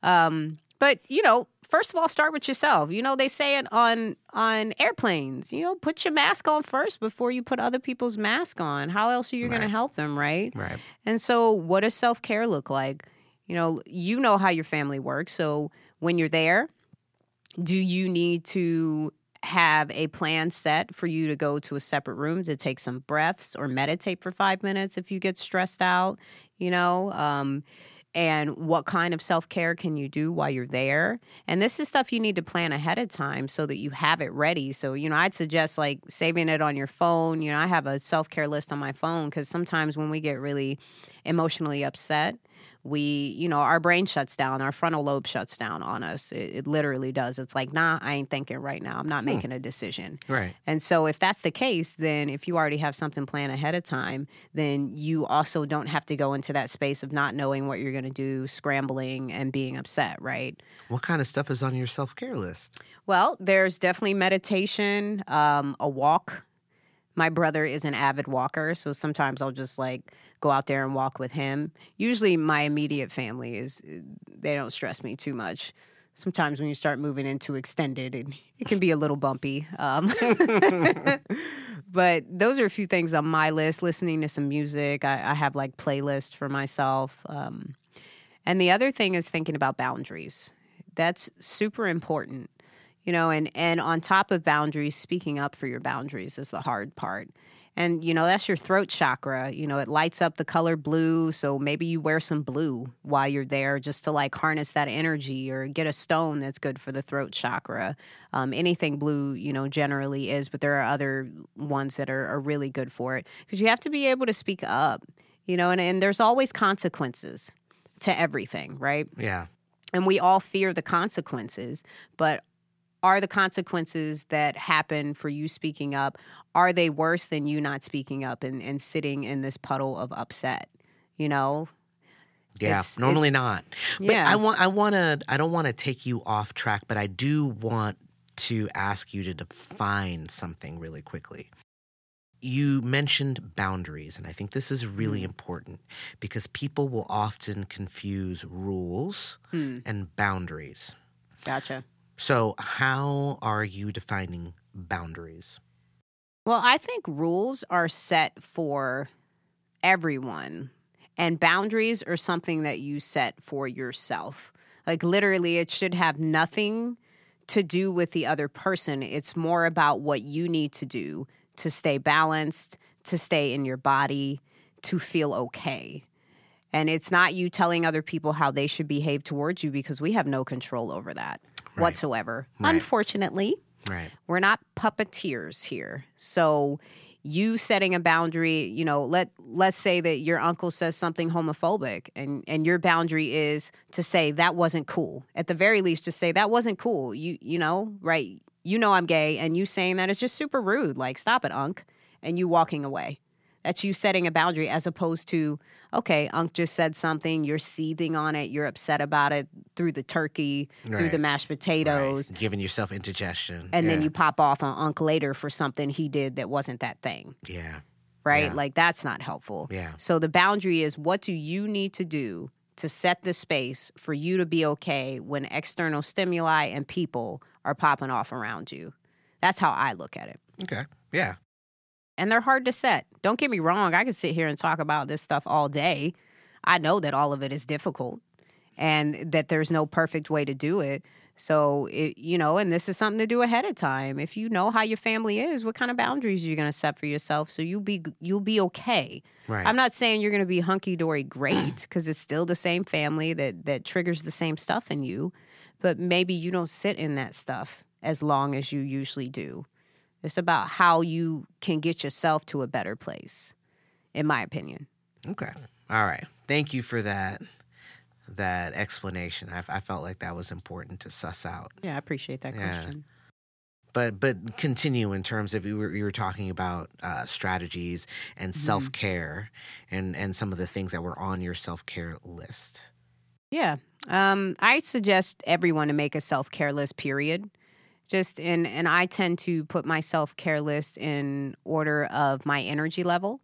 Um, but you know, first of all, start with yourself. You know, they say it on on airplanes. You know, put your mask on first before you put other people's mask on. How else are you going to help them, right? Right. And so, what does self care look like? You know, you know how your family works. So, when you're there, do you need to have a plan set for you to go to a separate room to take some breaths or meditate for five minutes if you get stressed out? You know, um, and what kind of self care can you do while you're there? And this is stuff you need to plan ahead of time so that you have it ready. So, you know, I'd suggest like saving it on your phone. You know, I have a self care list on my phone because sometimes when we get really emotionally upset, we, you know, our brain shuts down, our frontal lobe shuts down on us. It, it literally does. It's like, nah, I ain't thinking right now. I'm not hmm. making a decision. Right. And so if that's the case, then if you already have something planned ahead of time, then you also don't have to go into that space of not knowing what you're going to do, scrambling and being upset, right? What kind of stuff is on your self care list? Well, there's definitely meditation, um, a walk my brother is an avid walker, so sometimes I'll just like go out there and walk with him. Usually, my immediate family is they don't stress me too much. Sometimes when you start moving into extended, it, it can be a little bumpy. Um, but those are a few things on my list. Listening to some music, I, I have like playlists for myself. Um, and the other thing is thinking about boundaries. That's super important you know and and on top of boundaries speaking up for your boundaries is the hard part. And you know that's your throat chakra you know it lights up the color blue so maybe you wear some blue while you're there just to like harness that energy or get a stone that's good for the throat chakra. Um, anything blue you know generally is but there are other ones that are, are really good for it. Because you have to be able to speak up you know and, and there's always consequences to everything right? Yeah. And we all fear the consequences but are the consequences that happen for you speaking up are they worse than you not speaking up and, and sitting in this puddle of upset you know yeah it's, normally not but yeah. i want i want to i don't want to take you off track but i do want to ask you to define something really quickly you mentioned boundaries, and I think this is really mm. important because people will often confuse rules mm. and boundaries. Gotcha. So, how are you defining boundaries? Well, I think rules are set for everyone, and boundaries are something that you set for yourself. Like, literally, it should have nothing to do with the other person. It's more about what you need to do to stay balanced, to stay in your body, to feel okay. And it's not you telling other people how they should behave towards you because we have no control over that right. whatsoever. Right. Unfortunately, right. we're not puppeteers here. So you setting a boundary, you know, let let's say that your uncle says something homophobic and and your boundary is to say that wasn't cool. At the very least just say that wasn't cool. You you know, right? You know I'm gay and you saying that is just super rude. Like stop it, unk. And you walking away. That's you setting a boundary as opposed to, okay, Unc just said something, you're seething on it, you're upset about it through the turkey, right. through the mashed potatoes. Right. Giving yourself indigestion. And yeah. then you pop off on Unc later for something he did that wasn't that thing. Yeah. Right? Yeah. Like that's not helpful. Yeah. So the boundary is what do you need to do to set the space for you to be okay when external stimuli and people are popping off around you. That's how I look at it. Okay. Yeah and they're hard to set. Don't get me wrong, I can sit here and talk about this stuff all day. I know that all of it is difficult and that there's no perfect way to do it. So, it, you know, and this is something to do ahead of time. If you know how your family is, what kind of boundaries you're going to set for yourself, so you'll be you'll be okay. Right. I'm not saying you're going to be hunky dory great because it's still the same family that that triggers the same stuff in you, but maybe you don't sit in that stuff as long as you usually do. It's about how you can get yourself to a better place, in my opinion. Okay. All right. Thank you for that that explanation. I, I felt like that was important to suss out. Yeah, I appreciate that yeah. question. But but continue in terms of you were, you were talking about uh, strategies and mm-hmm. self care and and some of the things that were on your self care list. Yeah, um, I suggest everyone to make a self care list. Period just in and I tend to put my self-care list in order of my energy level.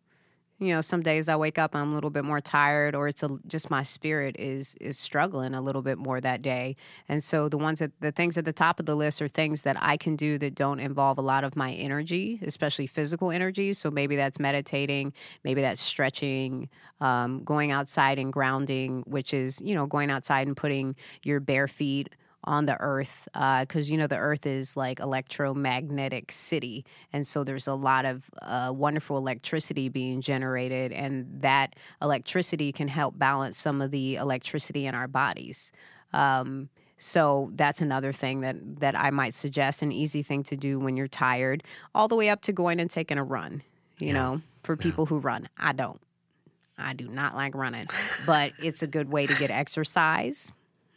You know, some days I wake up I'm a little bit more tired or it's a, just my spirit is is struggling a little bit more that day. And so the ones that the things at the top of the list are things that I can do that don't involve a lot of my energy, especially physical energy. So maybe that's meditating, maybe that's stretching, um, going outside and grounding, which is, you know, going outside and putting your bare feet on the earth because uh, you know the earth is like electromagnetic city and so there's a lot of uh, wonderful electricity being generated and that electricity can help balance some of the electricity in our bodies um, so that's another thing that that I might suggest an easy thing to do when you're tired all the way up to going and taking a run you yeah. know for people yeah. who run I don't I do not like running, but it's a good way to get exercise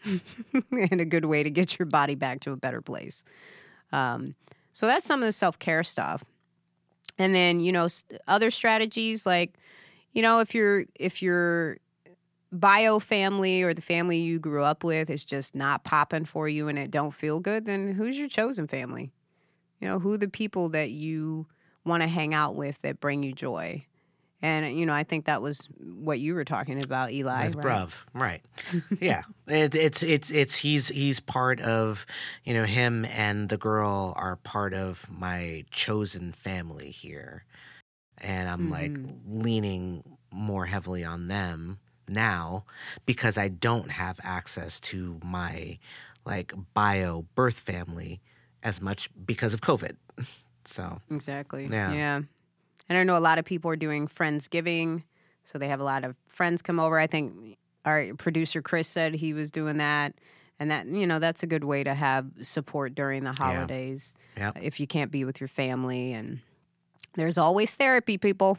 and a good way to get your body back to a better place. Um, so that's some of the self care stuff. And then, you know, other strategies like, you know, if you're, if your bio family or the family you grew up with is just not popping for you and it don't feel good, then who's your chosen family? You know, who the people that you want to hang out with that bring you joy? And you know, I think that was what you were talking about, Eli. That's right? bruv, right? yeah, it, it's it's it's he's he's part of, you know, him and the girl are part of my chosen family here, and I'm mm-hmm. like leaning more heavily on them now because I don't have access to my like bio birth family as much because of COVID. So exactly, yeah, yeah. And I know a lot of people are doing Friendsgiving, so they have a lot of friends come over. I think our producer Chris said he was doing that. And that you know that's a good way to have support during the holidays yeah. Yep. if you can't be with your family and there's always therapy people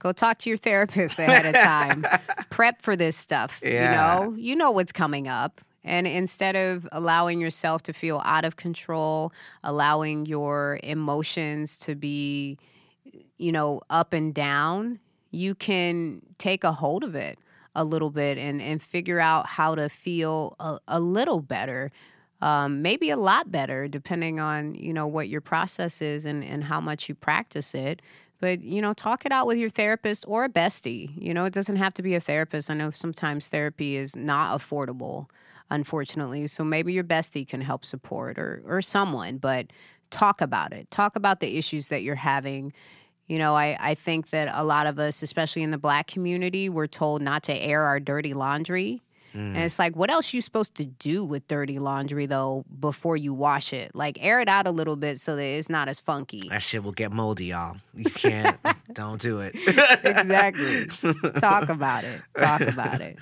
go talk to your therapist ahead of time prep for this stuff yeah. you know you know what's coming up and instead of allowing yourself to feel out of control allowing your emotions to be you know, up and down, you can take a hold of it a little bit and, and figure out how to feel a, a little better. Um, maybe a lot better, depending on you know what your process is and, and how much you practice it. But you know, talk it out with your therapist or a bestie. You know, it doesn't have to be a therapist. I know sometimes therapy is not affordable, unfortunately. So maybe your bestie can help support or or someone. But talk about it. Talk about the issues that you're having you know, I, I think that a lot of us, especially in the black community, we're told not to air our dirty laundry. Mm. And it's like, what else are you supposed to do with dirty laundry though before you wash it? Like air it out a little bit so that it's not as funky. That shit will get moldy, y'all. You can't. don't do it. exactly. Talk about it. Talk about it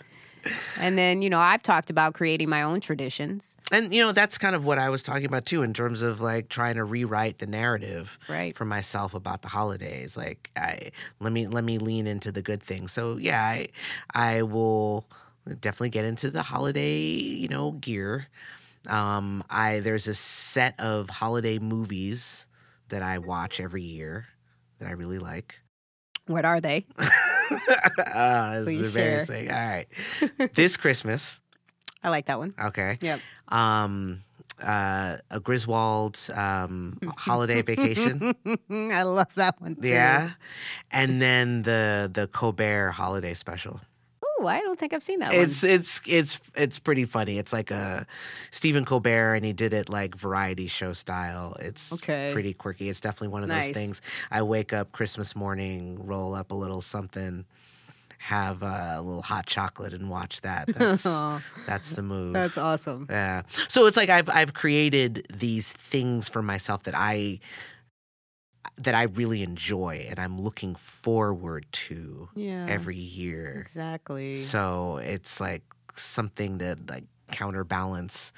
and then, you know, I've talked about creating my own traditions. And, you know, that's kind of what I was talking about too, in terms of like trying to rewrite the narrative right. for myself about the holidays. Like, I let me let me lean into the good things. So yeah, I I will definitely get into the holiday, you know, gear. Um, I there's a set of holiday movies that I watch every year that I really like. What are they? oh, this is embarrassing. Share. All right. this Christmas. I like that one. Okay. Yep. Um, uh, a Griswold um, holiday vacation. I love that one too. Yeah, and then the the Colbert holiday special. Oh, I don't think I've seen that it's, one. It's it's it's pretty funny. It's like a Stephen Colbert, and he did it like variety show style. It's okay. pretty quirky. It's definitely one of nice. those things. I wake up Christmas morning, roll up a little something, have a little hot chocolate, and watch that. That's that's the move. That's awesome. Yeah. So it's like I've I've created these things for myself that I that I really enjoy and I'm looking forward to yeah, every year. Exactly. So it's like something to like counterbalance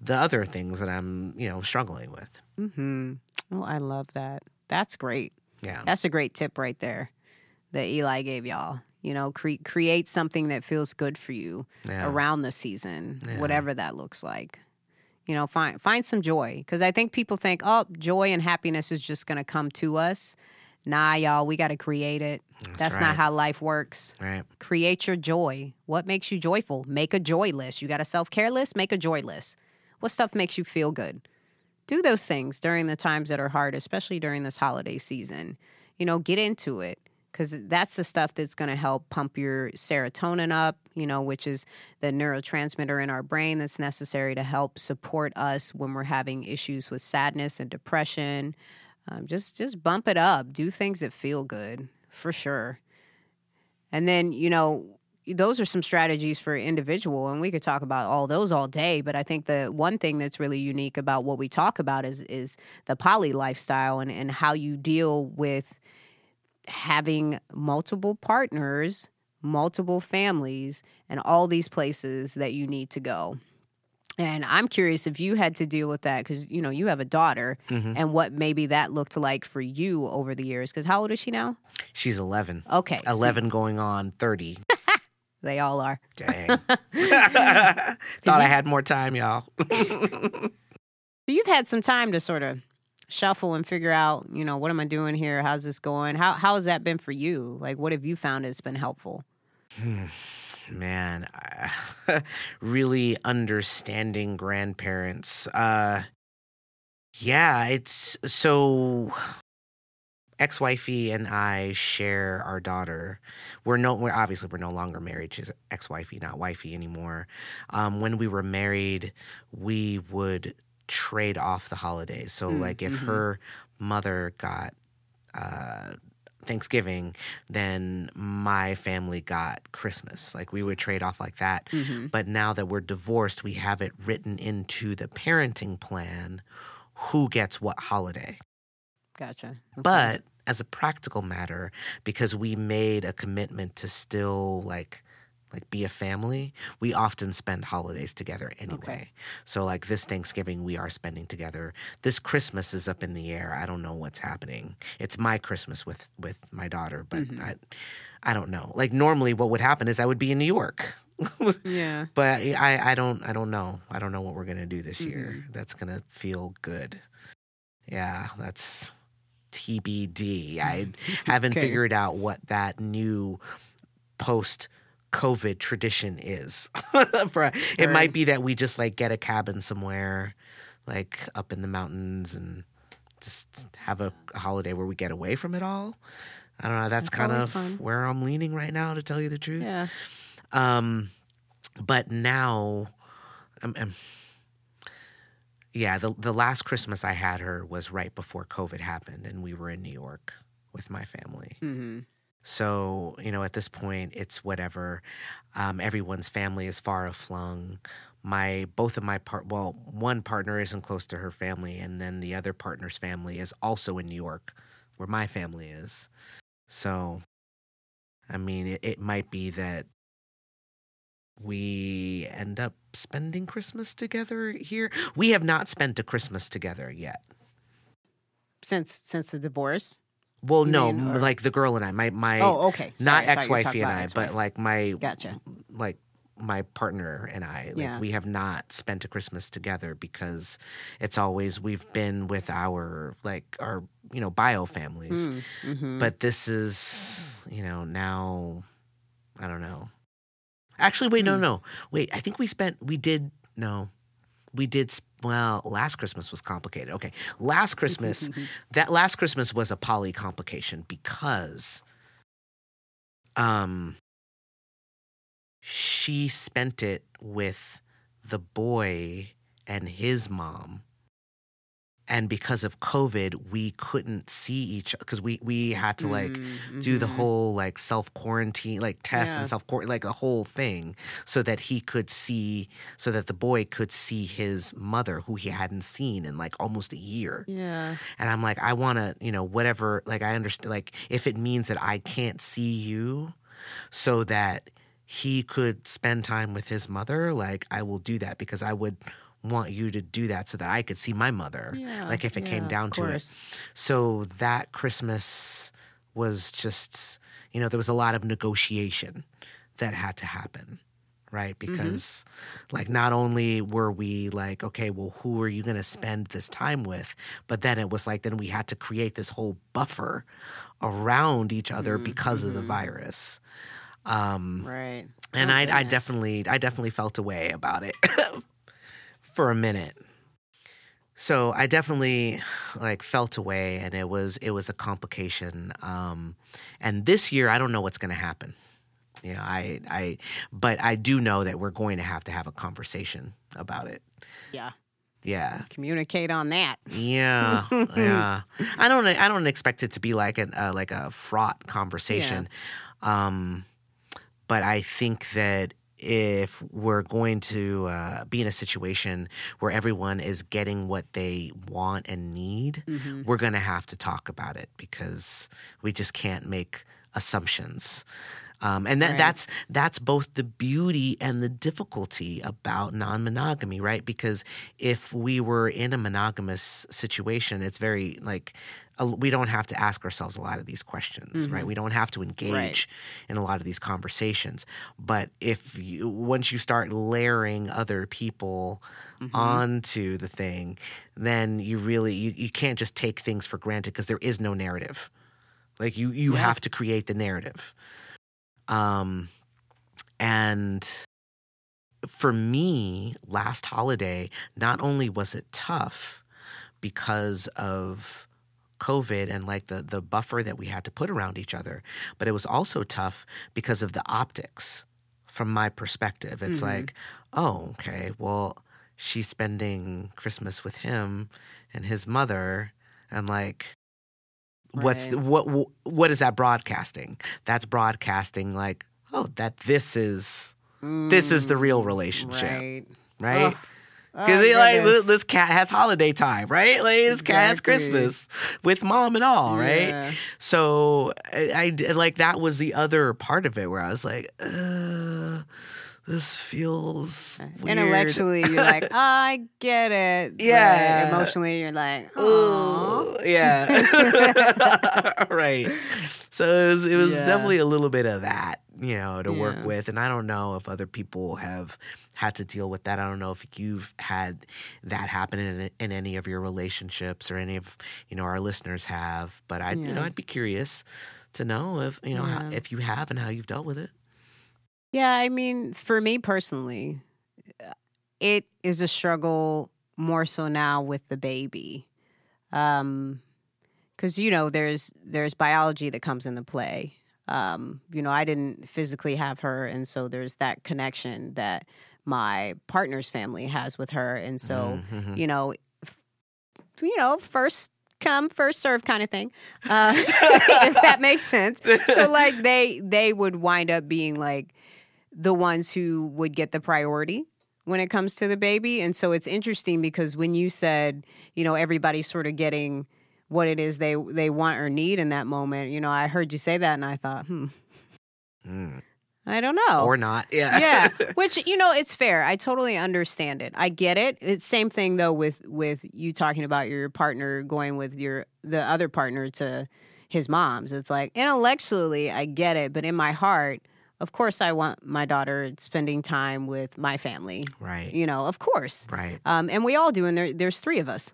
the other things that I'm, you know, struggling with. Mhm. Oh, I love that. That's great. Yeah. That's a great tip right there that Eli gave y'all. You know, cre- create something that feels good for you yeah. around the season, yeah. whatever that looks like. You know, find find some joy because I think people think, oh, joy and happiness is just going to come to us. Nah, y'all, we got to create it. That's, That's right. not how life works. Right. Create your joy. What makes you joyful? Make a joy list. You got a self care list? Make a joy list. What stuff makes you feel good? Do those things during the times that are hard, especially during this holiday season. You know, get into it because that's the stuff that's going to help pump your serotonin up, you know, which is the neurotransmitter in our brain that's necessary to help support us when we're having issues with sadness and depression. Um, just just bump it up. Do things that feel good for sure. And then you know those are some strategies for individual and we could talk about all those all day but i think the one thing that's really unique about what we talk about is is the poly lifestyle and, and how you deal with having multiple partners, multiple families, and all these places that you need to go. And I'm curious if you had to deal with that because you know you have a daughter, Mhm. and what maybe that looked like for you over the years. Because how old is she now? She's 11. Okay, so 11 going on 30. they all are. Dang. Thought I had more time, y'all. So you've had some time to sort of shuffle and figure out, you know, what am I doing here? How's this going? How how has that been for you? Like, what have you found has been helpful? Man, really understanding grandparents. Uh yeah, it's so ex-wifey and I share our daughter. We're no we're obviously we're no longer married. She's ex-wifey, not wifey anymore. Um when we were married, we would trade off the holidays. So Mm, like if mhm. her mother got uh Thanksgiving, then my family got Christmas. Like we would trade off like that. Mm-hmm. But now that we're divorced, we have it written into the parenting plan who gets what holiday. Gotcha. Okay. But as a practical matter, because we made a commitment to still like like be a family, we often spend holidays together anyway. So like this Thanksgiving we are spending together. This Christmas is up in the air. I don't know what's happening. It's my Christmas with with my daughter, but Mhm. I I don't know. Like normally what would happen is I would be in New York. yeah. But I, I don't I don't know. I don't know what we're gonna do this year. Mm-hmm. That's gonna feel good. Yeah, that's TBD. I haven't Okay. figured out what that new post COVID tradition is. For it might be that we just like get a cabin somewhere, like up in the mountains, and just have a, a holiday where we get away from it all. I don't know. That's, That's kind of fun. where I'm leaning right now, to tell you the truth. Yeah. Um, but now, um, um, yeah, the the last Christmas I had her was right before COVID happened, and we were in New York with my family. Mm-hmm. So you know, at this point, it's whatever. Um, everyone's family is far aflung. My both of my part, well, one partner isn't close to her family, and then the other partner's family is also in New York, where my family is. So, I mean, it, it might be that we end up spending Christmas together here. We have not spent a Christmas together yet. Since since the divorce. Well, You no, mean, or- like the girl and I, my my oh, okay. Sorry, not I thought you were ex-wifey and I, ex-wife. but like my Gotcha. like my partner and I, like Yeah. we have not spent a Christmas together because it's always we've been with our like our you know bio families. Mm, mhm. But this is you know now I don't know. Actually, wait, no, Hmm. no, wait. I think we spent we did no, we did. sp- Well, last Christmas was complicated. Okay, last Christmas that last Christmas was a poly complication because um she spent it with the boy and his mom. And because of COVID, we couldn't see each because we we had to like Mm, do the mhm. whole like self quarantine, like test Yeah. and self quarantine, like a whole thing, so that he could see, so that the boy could see his mother, who he hadn't seen in like almost a year. Yeah. And I'm like, I want to, you know, whatever. Like, I understand. Like, if it means that I can't see you, so that he could spend time with his mother, like, I will do that because I would want you to do that so that I could see my mother. Yeah. Like, if it came down to it. So that Christmas was just, you know, there was a lot of negotiation that had to happen, right? Because, like, not only were we like, okay, well, who are you going to spend this time with? But then it was like, then we had to create this whole buffer around each other because of the virus. Um, Right. and Oh, I, I definitely, I definitely felt a way about it for a minute. So I definitely like felt away, and it was it was a complication. Um, and this year, I don't know what's going to happen. You know, I I, but I do know that we're going to have to have a conversation about it. Yeah. Yeah, Communicate on that. yeah, yeah. I don't I don't expect it to be like an uh, like a fraught conversation, um, but I think that if we're going to uh, be in a situation where everyone is getting what they want and need, Mhm. we're going to have to talk about it because we just can't make assumptions. Um, and that, Right. that's that's both the beauty and the difficulty about non-monogamy, right? Because if we were in a monogamous situation, it's very like a- we don't have to ask ourselves a lot of these questions, right? We don't have to engage in a lot of these conversations. But if you once you start layering other people onto the thing, then you really you, you can't just take things for granted because there is no narrative. Like you you Yeah. have to create the narrative. Um and for me, last holiday, not only was it tough because of COVID and like the the buffer that we had to put around each other, but it was also tough because of the optics from my perspective. It's Mhm. like, oh, okay, well, she's spending Christmas with him and his mother and like what's Right. what what is that broadcasting? That's broadcasting like, oh, that this is this is the real relationship, Right. right? Because Oh, like this, this cat has holiday time, right? Like this cat has Christmas with mom and all, right? Yeah. So I, I like that was the other part of it where I was like, uh, this feels weird. Intellectually, you're like, I get it. but Yeah. emotionally, you're like, oh. Yeah. right. So it was it was Yeah. definitely a little bit of that, you know, to work with. And I don't know if other people have had to deal with that. I don't know if you've had that happen in in any of your relationships or any of, you know, our listeners have. But I you know, I'd be curious to know if, you know, how, if you have and how you've dealt with it. Yeah, I mean, for me personally, uh, it is a struggle more so now with the baby. Um cuz you know, there's there's biology that comes into play. Um, you know, I didn't physically have her and so there's that connection that my partner's family has with her and so, Mhm. you know, f- you know, first come first serve kind of thing. Uh if that makes sense so like they they would wind up being like the ones who would get the priority when it comes to the baby. And so it's interesting because when you said you know everybody's sort of getting what it is they they want or need in that moment you know i heard you say that and i thought hmm. Mm. i don't know. Or not. Yeah. yeah. Which you know it's fair. I totally understand it. I get it. It's same thing though with with you talking about your partner going with your the other partner to his mom's. It's like intellectually i get it but in my heart of course i want my daughter spending time with my family right. you know of course Right. um, and we all do and there, there's three of us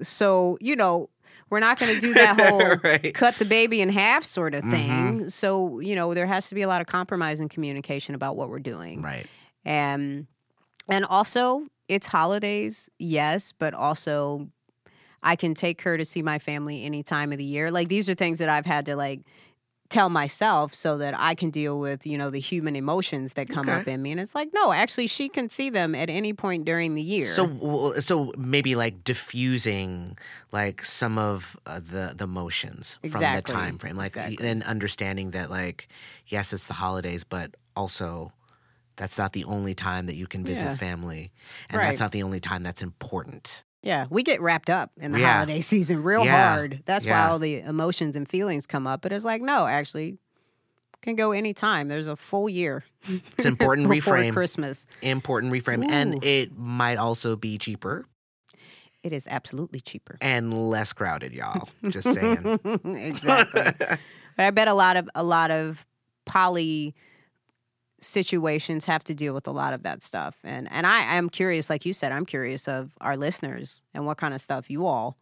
so you know we're not going to do that whole right. cut the baby in half sort of thing Mm-hmm. so you know there has to be a lot of compromise and communication about what we're doing Right. and and also it's holidays yes but also i can take her to see my family any time of the year like these are things that i've had to like tell myself so that i can deal with you know the human emotions that come Okay. up in me and it's like no actually she can see them at any point during the year So, so maybe like diffusing like some of uh, the the motions from the time frame, like Exactly. and understanding that like yes, it's the holidays, but also that's not the only time that you can visit Yeah. family, and Right. that's not the only time that's important. Yeah we get wrapped up in the Yeah. holiday season real Yeah. hard that's Yeah. why all the emotions and feelings come up but it's like no actually can go anytime there's a full year It's important reframe, christmas important reframe, and it might also be cheaper It is absolutely cheaper. and less crowded, y'all. Just saying. exactly. but I bet a lot of a lot of poly situations have to deal with a lot of that stuff. And and I am curious, like you said, I'm curious of our listeners and what kind of stuff you all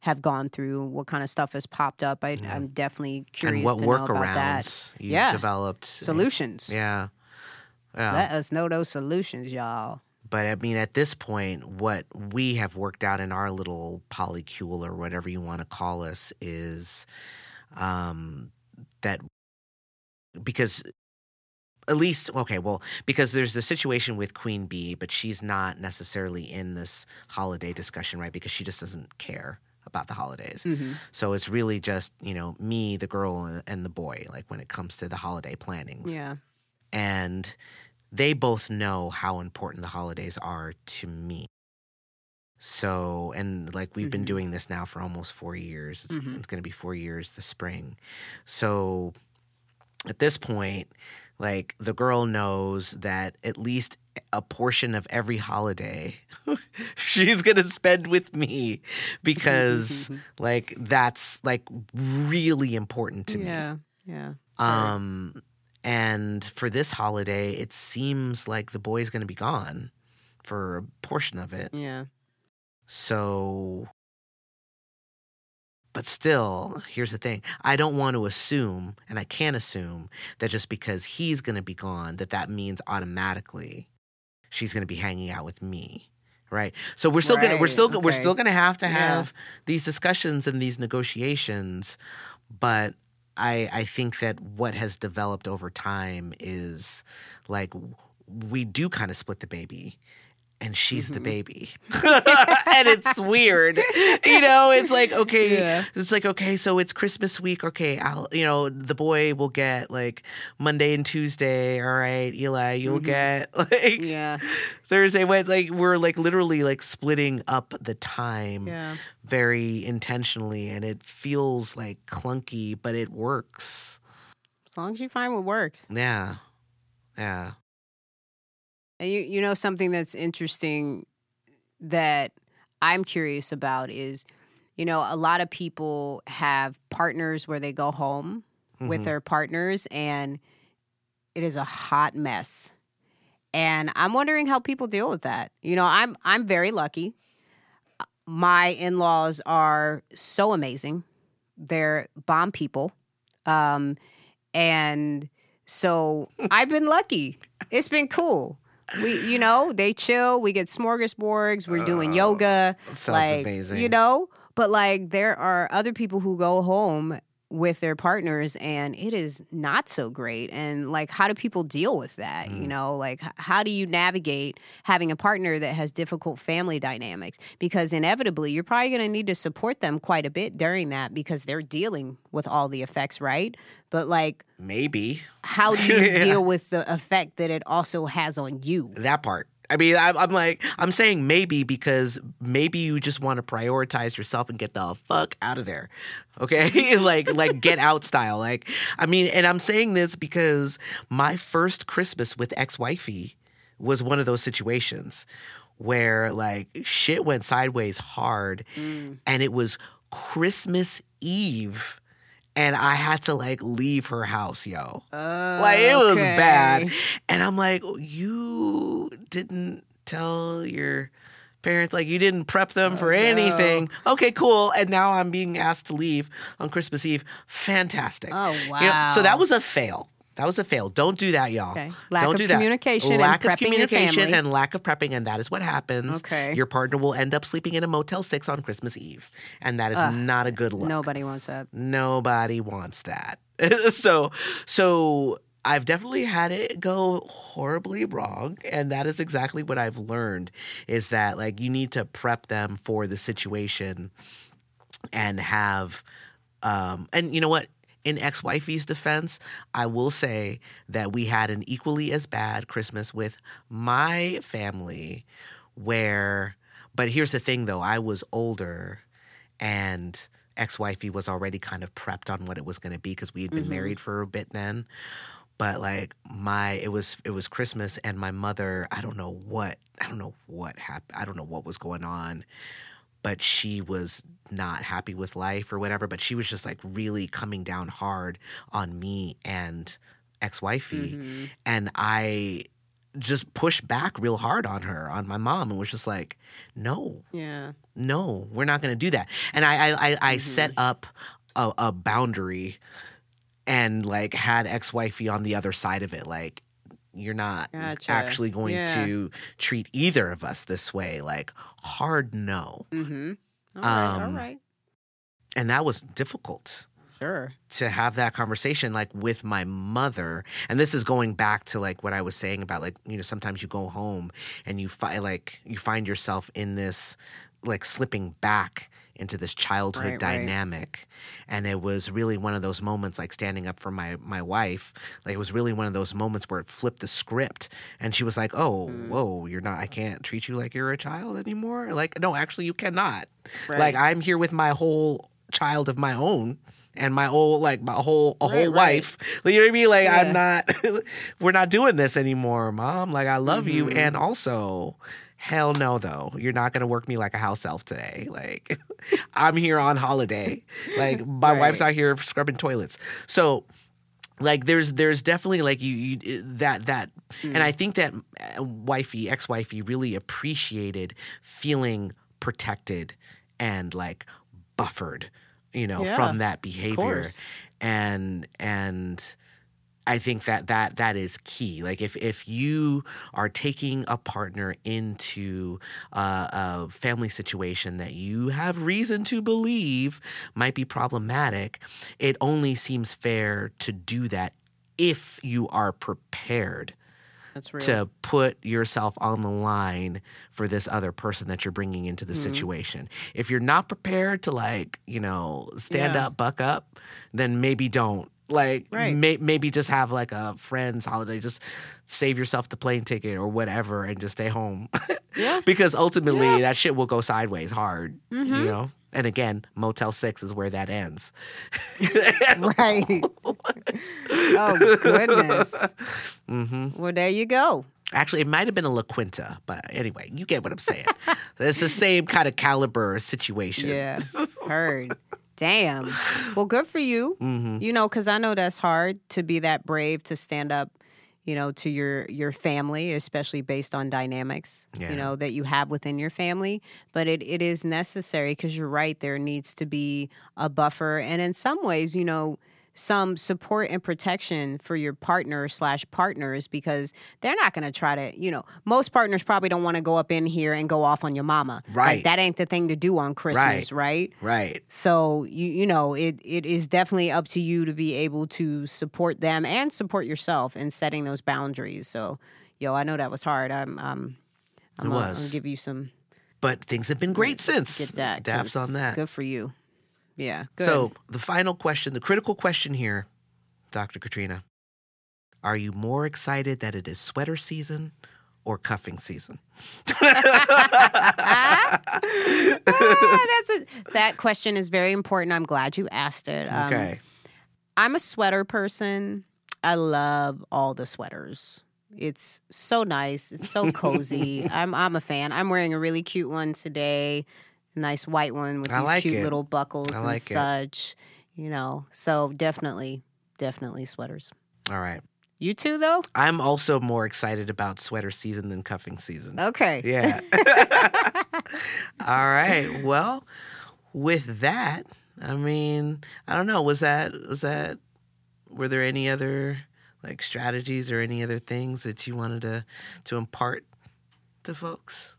have gone through, what kind of stuff has popped up. I, I'm definitely curious and what to know about that. workarounds you've Yeah. developed. Solutions. Yeah. Yeah. Let us know those solutions, y'all. But I mean, at this point, what we have worked out in our little polycule or whatever you want to call us is um, that because at least, okay, well, because there's the situation with Queen Bee, but she's not necessarily in this holiday discussion, right? Because she just doesn't care about the holidays. Mm-hmm. So it's really just, you know, me, the girl, and- the boy, like when it comes to the holiday plannings Yeah. and they both know how important the holidays are to me. So, and like we've been Mhm. doing this now for almost four years. It's, Mhm. it's going to be four years this spring. So, at this point, like the girl knows that at least a portion of every holiday she's gonna spend with me because like that's like really important to yeah, me. Yeah. Yeah. Um and for this holiday it seems like the boy's gonna be gone for a portion of it. Yeah. So but still, here's the thing. I don't want to assume, and I can't assume, that just because he's going to be gone, that that means automatically she's going to be hanging out with me. Right. So we're still Right, gonna we're still we're still gonna have to Yeah. have these discussions and these negotiations, but I I think that what has developed over time is like we do kind of split the baby and she's the Mm-hmm. baby. and it's weird. You know, it's like, okay, Yeah. it's like, okay, so it's Christmas week. Okay, I'll, you know, the boy will get like Monday and Tuesday. All right, Eli, you'll get like Mm-hmm. Yeah. Thursday. What, like, we're like literally like splitting up the time Yeah. very intentionally. And it feels like clunky, but it works. As long as you find what works. Yeah. Yeah. And you you know something that's interesting that I'm curious about is, you know, a lot of people have partners where they go home with Mhm. their partners and it is a hot mess. And I'm wondering how people deal with that. You know, I'm I'm very lucky. My in-laws are so amazing. They're bomb people. Um and so I've been lucky. It's been cool. We, you know, they chill. We get smorgasbords. We're doing Oh, yoga. Sounds like, amazing. You know, but like there are other people who go home with their partners and it is not so great. And like, how do people deal with that? You Mm. know, like, how do you navigate having a partner that has difficult family dynamics? Because inevitably, you're probably going to need to support them quite a bit during that because they're dealing with all the effects, right? But like, Maybe. how do you Yeah. deal with the effect that it also has on you? that part. I mean, I'm, I'm like, I'm saying maybe because maybe you just want to prioritize yourself and get the fuck out of there. Okay. like, like get out style. Like, I mean, and I'm saying this because my first Christmas with ex wifey was one of those situations where like shit went sideways hard mm. and it was Christmas Eve. And I had to like leave her house, yo. Like it was bad. And I'm like, you didn't tell your parents, like you didn't prep them for Oh, no. anything. Okay, cool. And now I'm being asked to leave on Christmas Eve. Fantastic. Oh, You know, so that was a fail. That was a fail. Don't do that, y'all. Okay. Lack Don't of do that. communication and lack of prepping your communication and lack of prepping, and that is what happens. Okay. Your partner will end up sleeping in a Motel Six on Christmas Eve, and that is not a good look. Nobody wants that. Nobody wants that. so so I've definitely had it go horribly wrong and that is exactly what I've learned is that like you need to prep them for the situation and have um and you know what in ex-wifey's defense, I will say that we had an equally as bad Christmas with my family where but here's the thing though, I was older and ex-wifey was already kind of prepped on what it was going to be because we had been mm-hmm. married for a bit then. But like my it was it was christmas and my mother i don't know what i don't know what happened i don't know what was going on but she was not happy with life or whatever but she was just like really coming down hard on me and ex-wifey and i just pushed back real hard on her on my mom and was just like no Yeah. no, we're not going to do that. And I, I, I, I set Mm-hmm. up a, a boundary and like had ex wifey on the other side of it. Like, you're not Gotcha. actually going Yeah. to treat either of us this way. Like, hard no. Mm-hmm. All right. all Um, right. And that was difficult Sure. to have that conversation like with my mother and this is going back to like what i was saying about like you know sometimes you go home and you find like you find yourself in this like slipping back into this childhood Right, right. dynamic and it was really one of those moments like standing up for my my wife like it was really one of those moments where it flipped the script and she was like oh Mm. whoa you're not i can't treat you like you're a child anymore like no actually you cannot Right. like i'm here with my whole child of my own and my whole like my whole a Right, whole right. wife. You know what I mean? Like I'm not. we're not doing this anymore, mom. Like I love you, Mm-hmm. and also. Hell no, though. You're not gonna work me like a house elf today. Like, I'm here on holiday. Like, my Right. wife's out here scrubbing toilets. So, like there's there's definitely like you, you that that Hmm. and i think that uh, wifey ex-wifey really appreciated feeling protected and like buffered you know Yeah, from that behavior and and I think that that that is key. Like if if you are taking a partner into uh, a family situation that you have reason to believe might be problematic, it only seems fair to do that if you are prepared to put yourself on the line for this other person that you're bringing into the Mm-hmm. situation. If you're not prepared to like, you know, stand Yeah. up, buck up, then maybe don't. Like Right. may, maybe just have like a friend's holiday, just save yourself the plane ticket or whatever and just stay home. Yeah. because ultimately that shit will go sideways hard, Mm-hmm. you know? And again, Motel 6 is where that ends. right. oh goodness. Mm-hmm. Well, there you go. Actually, it might have been a La Quinta, but anyway, you get what I'm saying. it's the same kind of caliber situation. Yeah. Heard. Damn. Well, good for you. hmm You know, because I know that's hard to be that brave to stand up, you know, to your your family, especially based on dynamics, Yeah. you know, that you have within your family. But it, it is necessary because you're right. There needs to be a buffer, and in some ways, you know, some support and protection for your partner slash partners because they're not going to try to, you know, most partners probably don't want to go up in here and go off on your mama. Like, Right. that ain't the thing to do on Christmas, right? Right. So you you know it it is definitely up to you to be able to support them and support yourself in setting those boundaries. So yo, I know that was hard. I'm um I'm It I'm gonna give you some But things have been great since. get that Daps on that. Good for you. Yeah. Good. So, the final question, the critical question here, Dr. Katrina Are you more excited that it is sweater season or cuffing season? Ah, that's a, that question is very important. I'm glad you asked it. Um, okay. I'm a sweater person. I love all the sweaters. It's so nice. It's so cozy. I'm I'm a fan. I'm wearing a really cute one today. A nice white one with I these like cute it. little buckles I and like it. such. You know. So definitely, definitely sweaters. All right. You too though? I'm also more excited about sweater season than cuffing season. Okay. Yeah. All right. Well, with that, I mean, I don't know. Was that was that? Were there any other like strategies or any other things that you wanted to to impart to folks?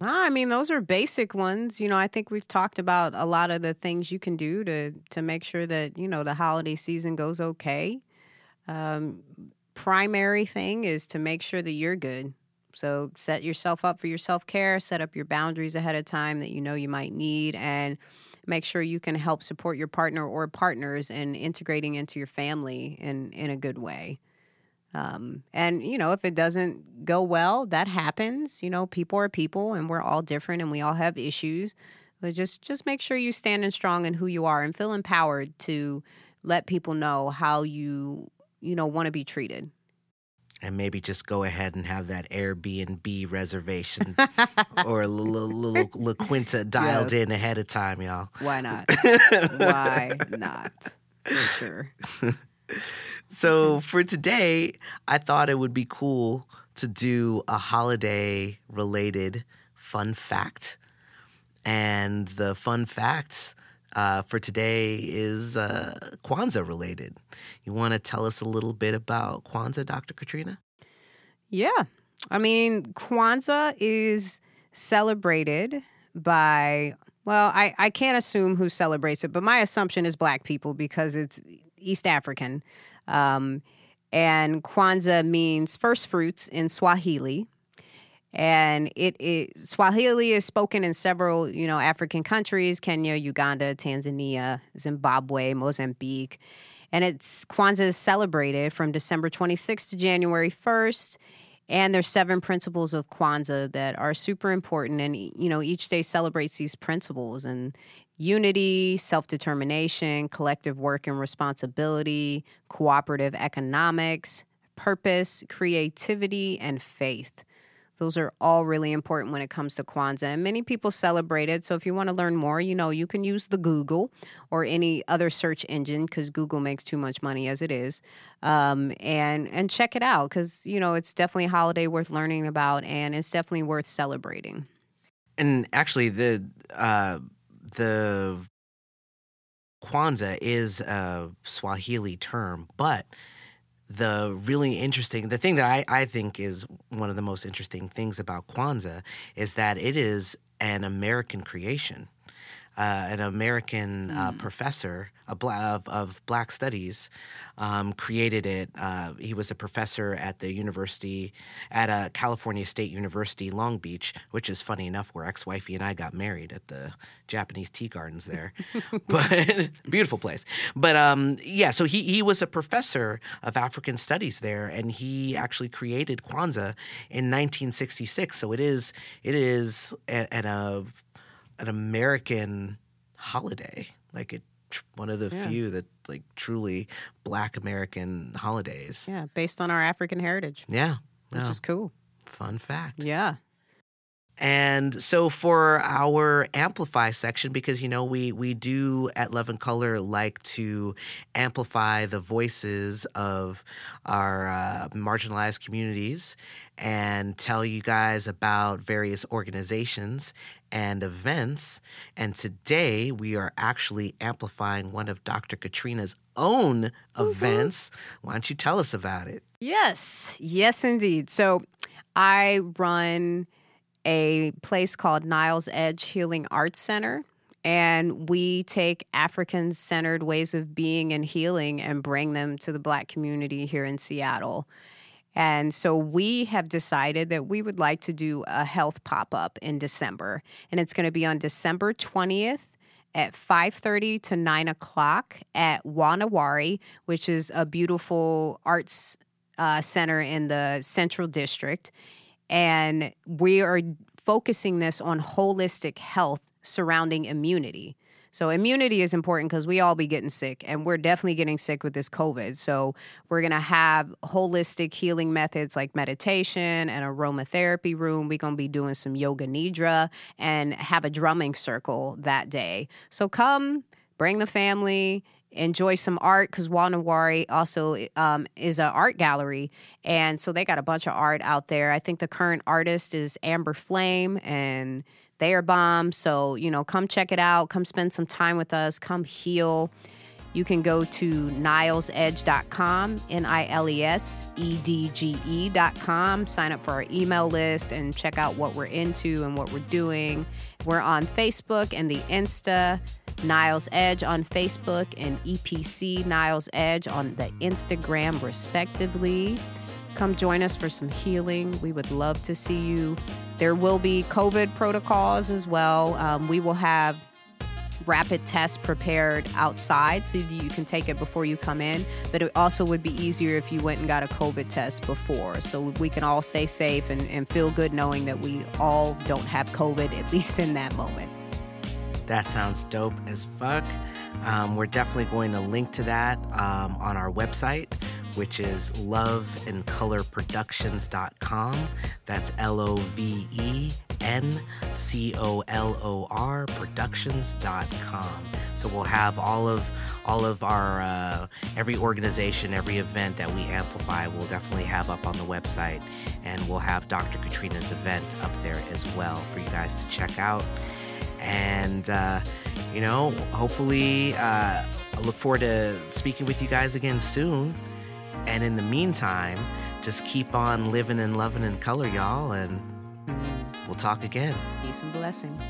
I mean, those are basic ones. You know, I think we've talked about a lot of the things you can do to to make sure that you know the holiday season goes okay. Um, primary thing is to make sure that you're good. So set yourself up for your self care. Set up your boundaries ahead of time that you know you might need, and make sure you can help support your partner or partners in integrating into your family in in a good way. Um, and you know, if it doesn't go well, that happens. You know, people are people, and we're all different, and we all have issues. But just just make sure you stand and strong in who you are, and feel empowered to let people know how you you know want to be treated. And maybe just go ahead and have that Airbnb reservation or a little, little La Quinta dialed Yes. in ahead of time, y'all. Why not? Why not? For sure. So for today, I thought it would be cool to do a holiday related fun fact. And the fun fact uh, for today is uh, Kwanzaa related. You want to tell us a little bit about Kwanzaa, Dr. Katrina? Yeah. I mean, Kwanzaa is celebrated by, well, I, I can't assume who celebrates it, but my assumption is black people because it's East African. Um, and Kwanzaa means first fruits in Swahili. And it, it Swahili is spoken in several, you know, African countries: Kenya, Uganda, Tanzania, Zimbabwe, Mozambique. And it's Kwanzaa is celebrated from December 26th to January 1st. And there's seven principles of Kwanzaa that are super important. And, you know, each day celebrates these principles and unity, self determination, collective work and responsibility, cooperative economics, purpose, creativity, and faith. Those are all really important when it comes to Kwanzaa. And many people celebrate it. So if you want to learn more, you know, you can use the Google or any other search engine because Google makes too much money as it is. Um, and and check it out because, you know, it's definitely a holiday worth learning about and it's definitely worth celebrating. And actually the uh the Kwanzaa is a Swahili term, but the really interesting the thing that I, I think is one of the most interesting things about Kwanzaa is that it is an American creation. Uh, an American uh, mm. professor of, of, of, Black Studies um, created it. Uh, he was a professor at the university, at a California State University, Long Beach, which is funny enough, where ex wifey and I got married at the Japanese tea gardens there. but beautiful place. But um, yeah, so he, he was a professor of African studies there, and he actually created Kwanzaa in 1966. So it is it is at, at a an American holiday. Like it one of the yeah. few that like truly black American holidays. Yeah, based on our African heritage. Yeah. Which is cool. Fun fact. Yeah. And so for our amplify section, because you know we we do at Love and Color like to amplify the voices of our uh, marginalized communities and tell you guys about various organizations and events. And today we are actually amplifying one of Dr. Katrina's own mm-hmm. events. Why don't you tell us about it? Yes, yes, indeed. So I run a place called Niles Edge Healing Arts Center. And we take African centered ways of being and healing and bring them to the Black community here in Seattle. And so we have decided that we would like to do a health pop up in December. And it's going to be on December 20th at 5.30 to 9 o'clock at Wa Na Wari, which is a beautiful arts uh, center in the Central District and we are focusing this on holistic health surrounding immunity. So immunity is important because we all be getting sick, and we're definitely getting sick with this COVID. So we're gonna have holistic healing methods like meditation and aromatherapy room. We're gonna be doing some yoga nidra and have a drumming circle that day. So come, bring the family enjoy some art because Wa Na Wari also um, is an art gallery, and so they got a bunch of art out there. I think the current artist is Amber Flame, and they are bomb. So you know, come check it out. Come spend some time with us. Come heal. You can go to nilesedge.com, N I L E S E D G E.com, sign up for our email list and check out what we're into and what we're doing. We're on Facebook and the Insta. Niles Edge on Facebook and EPC Niles Edge on the Instagram, respectively. Come join us for some healing. We would love to see you. There will be COVID protocols as well. Um, we will have rapid tests prepared outside so you can take it before you come in. But it also would be easier if you went and got a COVID test before. So we can all stay safe and, and feel good knowing that we all don't have COVID, at least in that moment. That sounds dope as fuck. Um, we're definitely going to link to that um, on our website, which is lovencolorproductions.com. That's L O V E N C O L O R productions.com. So we'll have all of all of our uh, every organization, every event that we amplify, we'll definitely have up on the website, and we'll have Dr. Katrina's event up there as well for you guys to check out. And, uh, you know, hopefully, uh, I look forward to speaking with you guys again soon. And in the meantime, just keep on living and loving in color, y'all. And we'll talk again. Peace and blessings.